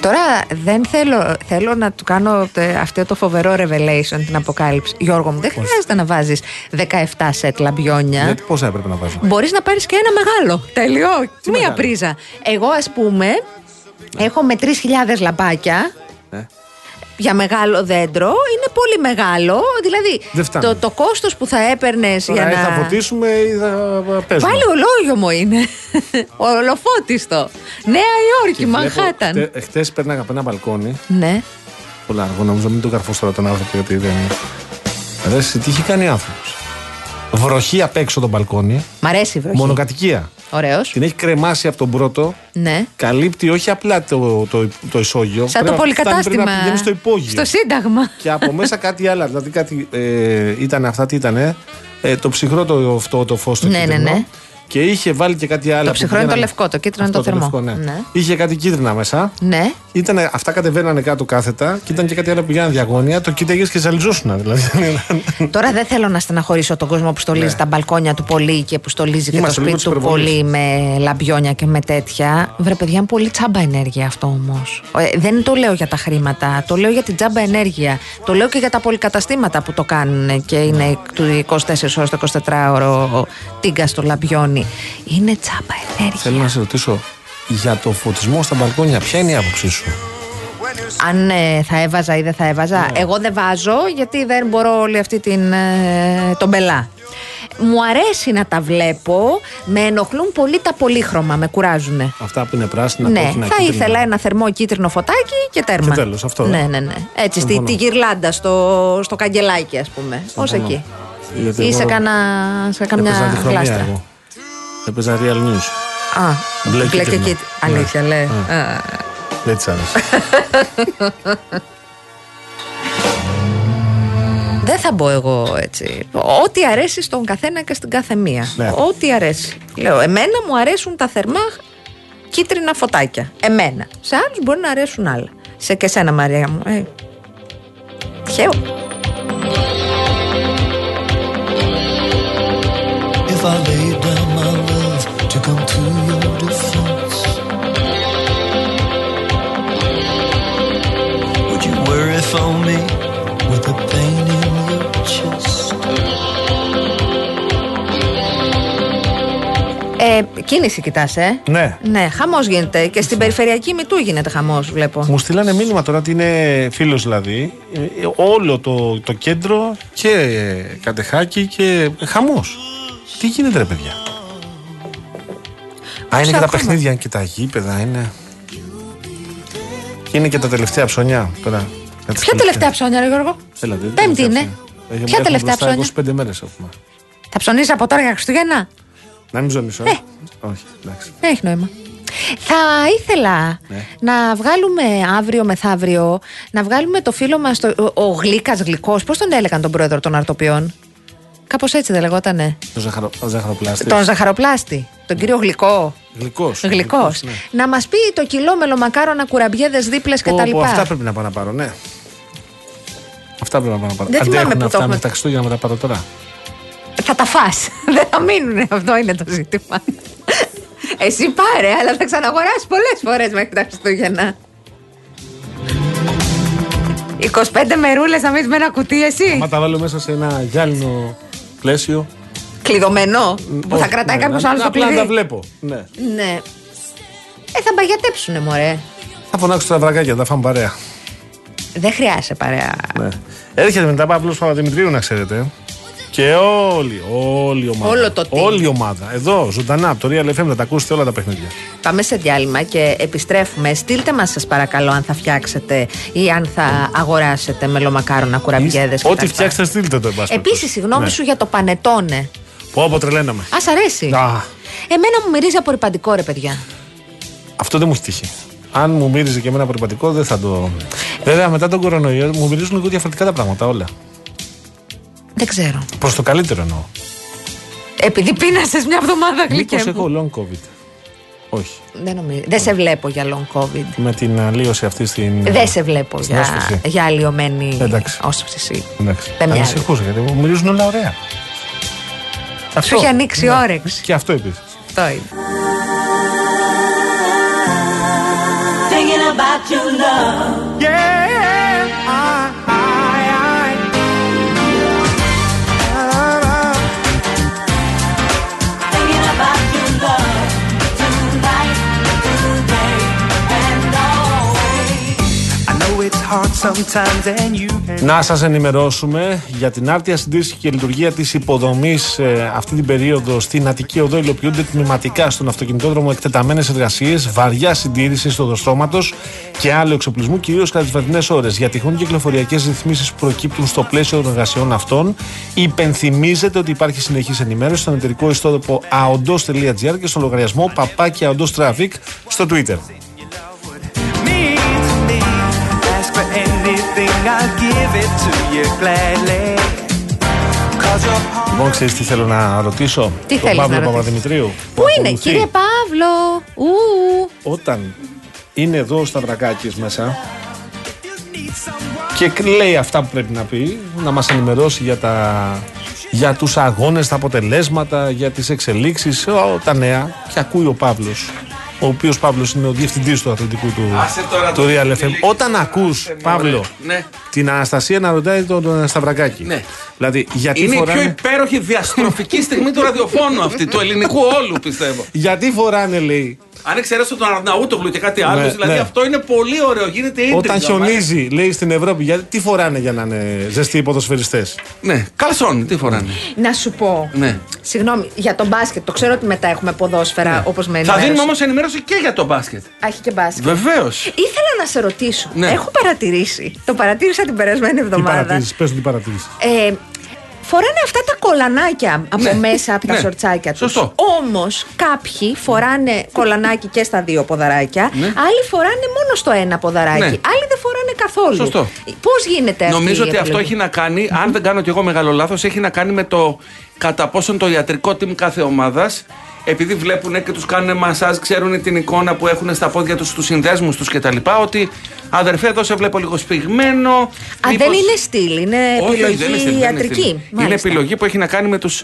Τώρα δεν θέλω, θέλω να του κάνω τε- αυτό το φοβερό revelation, την αποκάλυψη. Γιώργο μου, δεν χρειάζεται να βάζεις 17 σετ λαμπιόνια. Γιατί πόσα έπρεπε να βάζω; Μπορείς να πάρεις και ένα μεγάλο. Τέλειο. Μία μεγάλο; πρίζα. Εγώ, ας πούμε, έχω με 3.000 λαμπάκια. Ε. Για μεγάλο δέντρο είναι πολύ μεγάλο. Δηλαδή, Δεν φτάνει. το, το κόστος που θα έπαιρνες για Τώρα ή να. θα φωτίσουμε ή θα παίζουμε. Πάλι ολόγιο μου είναι. Ολοφώτιστο. Νέα Υόρκη, Μανχάταν. Χτε πέρναγα από ένα μπαλκόνι. Ναι. Πολλά αργό, νομίζω μην τον καρφώσω τώρα τον άνθρωπο γιατί δεν. Ρε, εσύ, τι έχει κάνει άνθρωπος. Βροχή απ' έξω το μπαλκόνι. Μ' αρέσει η βροχή. Μονοκατοικία. Ωραίος. Την έχει κρεμάσει από τον πρώτο. Ναι. Καλύπτει όχι απλά το, το, το ισόγειο. Σαν το Πρέπει να φτάνει, πολυκατάστημα. Πρέπει να πηγαίνει στο υπόγειο. Στο Σύνταγμα. Και από μέσα κάτι άλλο. Δηλαδή κάτι. Ε, ήταν αυτά, τι ήταν. Ε, το ψυχρό το, αυτό, το φως το Ναι, ναι, κίτρινο. ναι. Και είχε βάλει και κάτι άλλο. Το που ψυχρό είναι το πηγαίνανε- λευκό, το κίτρινο είναι Αυτό, το θερμό. λευκό, ναι. Ναι. Είχε κάτι κίτρινα μέσα. Ναι. Ήτανε, αυτά κατεβαίνανε κάτω κάθετα και ήταν και κάτι άλλο που πηγαίνανε διαγώνια. Το κοίταγες και ζαλιζόσουν. Δηλαδή. Τώρα δεν θέλω να στεναχωρήσω τον κόσμο που στολίζει τα μπαλκόνια του πολύ και που στολίζει και Ναι. Είμαστε το λίγο σπίτι του της υπερβολής. πολύ με λαμπιόνια και με τέτοια. Βρε, παιδιά, είναι πολύ τσάμπα ενέργεια αυτό όμως. δεν το λέω για τα χρήματα. Το λέω για την τσάμπα ενέργεια. Το λέω και για τα πολυκαταστήματα που το κάνουν και είναι του 24 ώρες το 24ωρο τίγκα στο λαμπιόνι. Είναι τσάμπα ενέργεια. Θέλω να σε ρωτήσω για το φωτισμό στα μπαλκόνια, ποια είναι η άποψή σου; Αν ε, θα έβαζα ή δεν θα έβαζα. Ναι. Εγώ δεν βάζω γιατί δεν μπορώ όλη αυτή την, ε, τον μπελά. Μου αρέσει να τα βλέπω. Με ενοχλούν πολύ τα πολύχρωμα. Με κουράζουν. Αυτά που είναι πράσινα, Ναι, κόκκινα, θα κίτρινα. ήθελα ένα θερμό κίτρινο φωτάκι και τέρμα. Και τέλος, αυτό, ε. Ναι, ναι, ναι. Έτσι, στη, Συμφωνώ. τη γυρλάντα στο, στο καγκελάκι, ας πούμε. Ω Συμφωνώ. εκεί. Γιατί Ή εγώ σε, κανα, σε καμιά Έπαιζα διχρωμία γλάστρα. εγώ. Έπαιζα real news. Α, Μπλε μπλε και κίτρινο. κίτρινο. Ναι. Αλήθεια, λέει. Ναι. Α. Δεν της άρεσε. Δεν θα μπω εγώ έτσι. Ό,τι αρέσει στον καθένα και στην κάθε μία. Ναι. Ό,τι αρέσει. Λέω, εμένα μου αρέσουν τα θερμά κίτρινα φωτάκια. Εμένα. Σε άλλους μπορεί να αρέσουν άλλα. Σε και σένα, Μαρία μου. Ε. Τυχαίο. If I worry for me with the pain in your chest? Ε, κίνηση κοιτάς, ε. ναι. Ναι, χαμός γίνεται. Και στην περιφερειακή μητού γίνεται χαμός, βλέπω. Μου στείλανε μήνυμα τώρα ότι είναι φίλος δηλαδή. Ε, ε, Όλο το, το κέντρο και ε, κατεχάκι και χαμός. Τι γίνεται, ρε παιδιά; Α, είναι και τα ακόμα. παιχνίδια και τα γήπεδα, είναι. Και είναι και τα τελευταία ψωνιά τώρα. Για τις Ποια τελευταία ψώνια, ρε Γιώργο; Έλα, δεν- Πέμπτη τελευταία είναι. ψώνια. Έχουμε- Ποια έχουμε τελευταία μπροστά ψώνια; 25 μέρες έχουμε. Θα ψωνίσει από τώρα για Χριστούγεννα; Να μην ζωνίσω. Ε. Όχι, εντάξει. Δεν έχει νόημα. Θα ήθελα Ναι. να βγάλουμε αύριο μεθαύριο, να βγάλουμε το φίλο μας, το, ο, ο Γλύκας Γλυκός, πώς τον έλεγαν τον πρόεδρο των αρτοπιών. Κάπως έτσι δεν λεγότανε. Το ζαχαρο, ο ζαχαροπλάστης. Τον ζαχαροπλάστη, τον κύριο Γλυκό. Γλυκός. Γλυκός. ναι. Να μας πει το κιλό μελομακάρονα, κουραμπιέδες, δίπλες Πω, κτλ. πω, αυτά πρέπει να πάω να πάρω, ναι. Αυτά πρέπει να πάω να πάρω. Δεν θυμάμαι Αντέχουν που το αυτά έχουμε. με τα Χριστούγεννα να τα πάρω τώρα. Θα τα φας. δεν θα μείνουν. Αυτό είναι το ζήτημα. Εσύ πάρε, αλλά θα ξαναγοράσεις πολλές φορές μέχρι τα Χριστούγεννα. 25 μερούλες θα μείνεις με ένα κουτί εσύ. Μα τα βάλω μέσα σε ένα γυάλινο πλαίσιο. Κλειδωμένο. Που θα Όχι, κρατάει ναι, κάποιος να- άλλος το Απλά να τα κλειδί. βλέπω. Ναι. Ναι. Ε, θα μπαγιατέψουνε, μωρέ. Θα φωνάξω τα βρακάκια, θα τα φάμε παρέα. Δεν χρειάζεται παρέα. Ναι. Έρχεται μετά Παύλο Παπαδημητρίου, να ξέρετε. Και όλη, όλη η ομάδα. Όλο το team. Όλη η ομάδα. Εδώ, ζωντανά, από το Real FM θα τα ακούσετε όλα τα παιχνίδια. Πάμε σε διάλειμμα και επιστρέφουμε. Στείλτε μας σας παρακαλώ αν θα φτιάξετε ή αν θα αγοράσετε μελομακάρονα, κουραμπιέδες Ό,τι κτλ. φτιάξετε, στείλτε το, εν πάση Επίσης, περιπτώσει. συγγνώμη Ναι. σου για το πανετόνε. Πω, πω, τρελαίναμε. Α, σ' αρέσει. Α. Εμένα μου μυρίζει απορριπαντικό, ρε παιδιά. Αυτό δεν μου έχει τύχει. Αν μου μύριζε και εμένα απορριπαντικό, δεν θα το. Βέβαια, μετά τον κορονοϊό μου μυρίζουν λίγο διαφορετικά τα πράγματα όλα. Δεν ξέρω. Προς το καλύτερο εννοώ. Επειδή πείνασες μια εβδομάδα Μήπως γλυκέ μου. έχω long COVID. Όχι. Δεν, νομίζω. Δεν σε βλέπω για long covid. Με την αλλίωση αυτή στην. Δεν σε βλέπω στην για, όσφρηση. για αλλοιωμένη Εντάξει. όσφρηση. Εντάξει. Δεν μοιάζει. Ανησυχούσα γιατί μου μυρίζουν όλα ωραία. Σου έχει ανοίξει Ναι. όρεξη. Και αυτό επίσης. Αυτό είναι. Thinking about your love. Yeah, Να σας ενημερώσουμε για την άρτια συντήρηση και λειτουργία της υποδομής ε, αυτή την περίοδο στην Αττική Οδό υλοποιούνται τμηματικά στον αυτοκινητόδρομο εκτεταμένες εργασίες, βαριά συντήρηση στο δοστρώματος και άλλο εξοπλισμού κυρίως κατά τις βραδινές ώρες. Για τυχόν κυκλοφοριακές ρυθμίσεις που προκύπτουν στο πλαίσιο των εργασιών αυτών υπενθυμίζεται ότι υπάρχει συνεχής ενημέρωση στον εταιρικό ιστότοπο aondos.gr και στον λογαριασμό παπάκι aondos traffic στο Twitter. For anything, I'll give it to you gladly. Cause you're part Λοιπόν, ξέρεις τι θέλω να ρωτήσω; Τι τον θέλεις Παύλο να ρωτήσεις; Παπαδημητρίου. Πού είναι, κύριε Παύλο; Ου. όταν είναι εδώ στα βρακάκια μέσα και λέει αυτά που πρέπει να πει, να μας ενημερώσει για, τα, για τους αγώνες, τα αποτελέσματα, για τις εξελίξεις, ο, τα νέα και ακούει ο Παύλος ο οποίος Παύλος είναι ο διευθυντής του αθλητικού του, Άσε τώρα του το Real FM. φιλί. Όταν ακούς, Παύλο, Ναι. την Αναστασία να ρωτάει τον Σταυρακάκη. Ναι. Δηλαδή, γιατί Είναι η πιο φοράνε, υπέροχη διαστροφική στιγμή του ραδιοφώνου αυτή, του ελληνικού όλου πιστεύω. γιατί φοράνε, λέει, Αν εξαιρέσω τον Αρναούτογλου και κάτι άλλο, Ναι, δηλαδή ναι. αυτό είναι πολύ ωραίο. Γίνεται ίντριγκ. όταν χιονίζει, λέει στην Ευρώπη, γιατί, τι φοράνε για να είναι ζεστοί οι ποδοσφαιριστές; Ναι, καλσόνι, τι φοράνε; Να σου πω. Ναι. Συγγνώμη, για τον μπάσκετ. Το ξέρω ότι μετά έχουμε ποδόσφαιρα όπως με Θα ενημέρωσε. δίνουμε όμως ενημέρωση και για το μπάσκετ. Α, Έχει και μπάσκετ. Βεβαίως. Ήθελα να σε ρωτήσω. Ναι. Έχω παρατηρήσει. Το παρατήρησα την περασμένη Τι εβδομάδα. παρατηρήσεις, πες τι παρατηρήσεις. Ε, φοράνε αυτά τα κολανάκια από Ναι. μέσα από τα Ναι. σορτσάκια τους. Σωστό. Όμως κάποιοι φοράνε κολανάκι και στα δύο ποδαράκια, Ναι. άλλοι φοράνε μόνο στο ένα ποδαράκι. Ναι. Άλλοι δεν φοράνε καθόλου. Σωστό. Πώς γίνεται αυτή Νομίζω η ότι αυτό επιλογή; έχει να κάνει, αν δεν κάνω κι εγώ μεγάλο λάθος, έχει να κάνει με το κατά πόσον το ιατρικό team κάθε ομάδας, επειδή βλέπουν και τους κάνουν μασάζ, ξέρουν την εικόνα που έχουν στα πόδια τους, τους συνδέσμους τους κτλ. Ότι αδερφέ, εδώ σε βλέπω λίγο σπιγμένο. Α, μήπως- δεν είναι στυλ, είναι Όχι, όχι, επιλογή δεν είναι στυλ, δεν είναι ιατρική. στυλ. Είναι Μάλιστα. επιλογή που έχει να κάνει με τους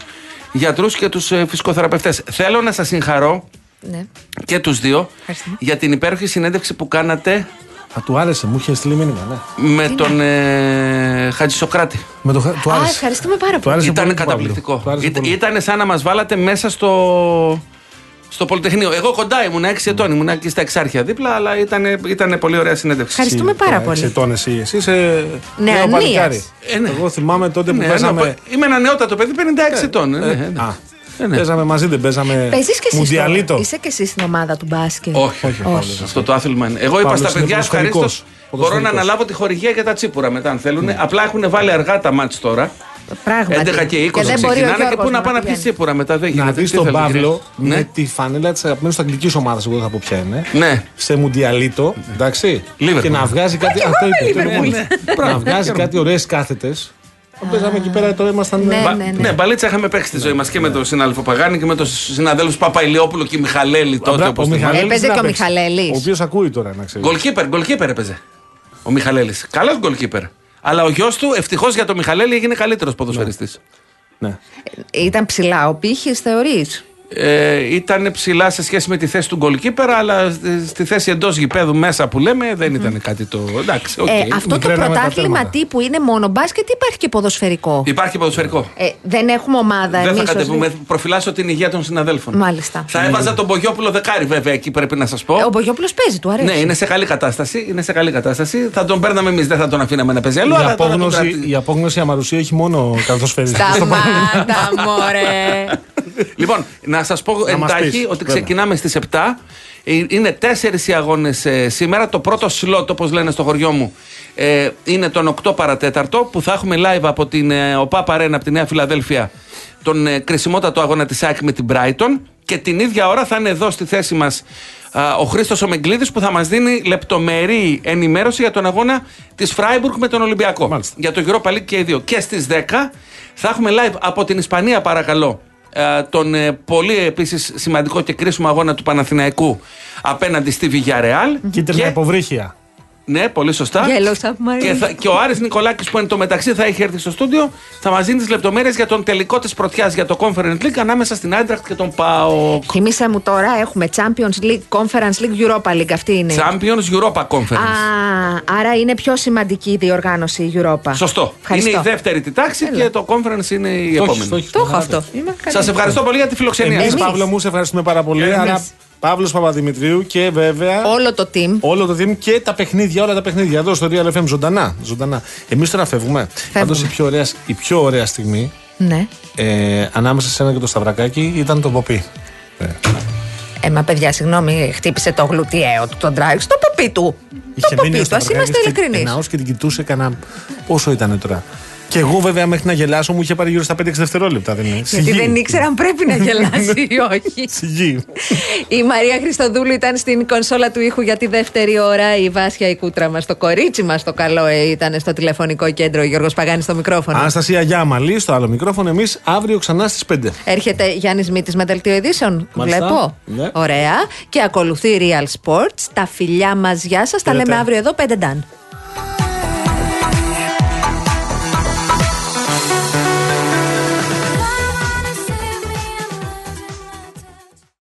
γιατρούς και τους φυσικοθεραπευτές. Θέλω να σας συγχαρώ Ναι. και τους δύο Ευχαριστούμε. για την υπέροχη συνέντευξη που κάνατε Α, του άρεσε, μου είχε στείλει μήνυμα, ναι. με τον ε, Χατζησοκράτη. Με το, χα- του Α, άρεσε. ευχαριστούμε πάρα Του πολύ. άρεσε Ήταν πολύ του Παύλου. καταπληκτικό. Του άρεσε πολύ. Ήταν σαν να μας βάλατε μέσα στο, στο Πολυτεχνείο. Εγώ κοντά ήμουν 6 ετών, ήμουν εκεί στα Εξάρχεια δίπλα, αλλά ήταν, ήταν πολύ ωραία συνέντευξη. Ευχαριστούμε πάρα πολύ. Εξετών εσύ. Εσύ είσαι νέο Νεανίας. παλικάρι. Ε, ναι. Εγώ θυμάμαι τότε που Ναι, παίζαμε. ένα- είμαι ένα νεότατο παιδί, 56 ετών. ε, ναι, Ε, ναι. α, Ε, ναι. Παίζαμε μαζί, δεν παίζαμε. Παίζεις και εσύ. Μουντιαλίτο. στο- Είσαι και εσύ στην ομάδα του μπάσκετ; Όχι, όχι, Παύλος. Αυτό το άθλημα είναι. Εγώ είπα Παύλος στα είναι παιδιά ευχαρίστως. ποδοσφαιρικός. Μπορώ να Ποδοσφαιρικός. αναλάβω τη χορηγία για τα τσίπουρα μετά, αν θέλουν. Απλά έχουν βάλει αργά τα μάτς τώρα. Πράγματι. 11 και 20 δεν μπορεί ο ξεκινάνε και Γιώργος πού να πάνε να πηγαίνει. πιει τσίπουρα μετά. Δεν γίνεται. Να δεις Τι τον θέλετε, Παύλο κύριε; με τη φανέλα της αγαπημένης του αγγλικής ομάδας, εγώ δεν θα πω ποια είναι. Ναι. Σε μουντιαλίτο, εντάξει. Liverpool. Και να βγάζει κάτι. Αυτό είπε. το είπε μόλις. Ναι. Να βγάζει κάτι ωραίες κάθετες. Παίζαμε εκεί πέρα, τώρα ήμασταν. Ναι, Μπα- ναι, ναι. Ναι, μπαλίτσα είχαμε παίξει στη ζωή μας και με τον συνάδελφο Παγάνη και με τον συναδέλφους Παπαϊλιόπουλο και Μιχαλέλη τότε. Μπρα- όπως ο θυμάμαι. Μιχαλέλης Έπαιζε δεν και ο έπαιξε. Μιχαλέλης. Ο οποίος ακούει τώρα, να ξέρεις. Γκολκίπερ, γκολκίπερ έπαιζε. Ο Μιχαλέλης. Καλός γκολκίπερ. Αλλά ο γιος του, ευτυχώς για τον Μιχαλέλη, έγινε καλύτερος ποδοσφαιριστής. Ναι. Ήταν ψηλά ο πύχης, θεωρείς; Ε, ήταν ψηλά σε σχέση με τη θέση του goalkeeper, αλλά στη- στη θέση εντός γηπέδου μέσα που λέμε δεν ήταν κάτι το. Εντάξει, οκ. Ε, αυτό το μικρένα πρωτάθλημα μετατέρματα. τύπου είναι μόνο μπάσκετ ή υπάρχει και ποδοσφαιρικό; Υπάρχει ποδοσφαιρικό. Ε, δεν έχουμε ομάδα Δεν εμείς. θα κατεβούμε. Προφυλάσσω την υγεία των συναδέλφων. Μάλιστα. Θα έβαζα τον Μπογιόπουλο δεκάρι, βέβαια, εκεί πρέπει να σας πω. Ο Μπογιόπουλος παίζει, του αρέσει. Ναι, είναι σε καλή κατάσταση. Είναι σε καλή κατάσταση. Θα τον παίρναμε εμείς, δεν θα τον αφήναμε να παίζει αλλού. Η αλλά τώρα τον απόγνωση, κρατή- η απόγνωση αμαρουσία έχει μόνο καθοσφαιριστή. Σταμάτα, μωρέ. Λοιπόν, να σας πω μας εντάχει πεις, ότι βέβαια. ξεκινάμε στις 7. Ε, Είναι τέσσερις οι αγώνες σήμερα. Το πρώτο σλότ, όπως λένε στο χωριό μου, ε, είναι τον 8 παρατέταρτο που θα έχουμε live από την ε, ΟΠΑ Παρένα από τη Νέα Φιλαδέλφια τον ε, κρισιμότατο αγώνα της ΑΕΚ με την Brighton. Και την ίδια ώρα θα είναι εδώ στη θέση μας ο Χρήστος Ομεγκλίδης που θα μας δίνει λεπτομερή ενημέρωση για τον αγώνα της Φράιμπουργκ με τον Ολυμπιακό. Μάλιστα. Για το Europa League και οι δύο. Και στις 10 θα έχουμε live από την Ισπανία, παρακαλώ, ε, τον ε, πολύ επίσης σημαντικό και κρίσιμο αγώνα του Παναθηναϊκού απέναντι στη Villarreal. Κίτρινα υποβρύχια. Ναι, πολύ σωστά. Yellow submarine. Και, θα- και ο Άρης Νικολάκης που εν τω μεταξύ θα έχει έρθει στο στούντιο θα μας δίνει τις λεπτομέρειες για τον τελικό της πρωτιάς για το Conference League ανάμεσα στην Άιντραχτ και τον ΠΑΟΚ. Θύμισε μου τώρα, έχουμε Champions League, Conference League, Europa League. Αυτή είναι. Champions Europa Conference. Α, άρα είναι πιο σημαντική η διοργάνωση η Europa. Σωστό. Ευχαριστώ. Είναι η δεύτερη τη τάξη Έλα. και το Conference είναι η Το έχεις, επόμενη. το έχεις, Το έχω παράδειγμα. αυτό. Είμαι καλή. Σα ευχαριστώ πολύ για τη φιλοξενία Εμείς, σας. Εμείς. Παύλο μου, σε ευχαριστούμε πάρα πολύ. Εμείς. Άρα, Παύλος Παπαδημητρίου και βέβαια. Όλο το team. Όλο το team και τα παιχνίδια, όλα τα παιχνίδια εδώ στο Real FM ζωντανά. ζωντανά. Εμείς τώρα φεύγουμε. Πάντως η, πιο ωραία- η πιο ωραία στιγμή Ναι. ε, ανάμεσα σε ένα και το Σταυρακάκι ήταν το Ποπί. Ε, Ε, μα παιδιά, συγγνώμη, χτύπησε το γλουτιαίο του τον Ντράγκ στο ποπί του. το ποπί του, ας είμαστε ειλικρινείς. Ναό και την κοιτούσε κανένα. Πόσο ήταν τώρα; Και εγώ βέβαια μέχρι να γελάσω μου είχε πάρει γύρω στα 5-6 δευτερόλεπτα. Δεν είναι; Γιατί Σιγή. δεν ήξερα αν πρέπει να γελάσει ή όχι. Σιγή. Η Μαρία Χριστοδούλου ήταν στην κονσόλα του ήχου για τη δεύτερη ώρα. Η Βάσια η κούτρα μας, το κορίτσι μας, το καλό ε, ήταν στο τηλεφωνικό κέντρο. Ο Γιώργος Παγάνης στο μικρόφωνο. Αναστασία Γιάμαλη στο άλλο μικρόφωνο. Εμείς αύριο ξανά στις 5. Έρχεται Γιάννης Μήτης με δελτίο ειδήσεων. Μάλιστα. Βλέπω. Ναι. Ωραία. Και ακολουθεί Real Sports. Τα φιλιά μας, γεια σας. Τα Χαίρετε. λέμε αύριο εδώ, 5 ντάν.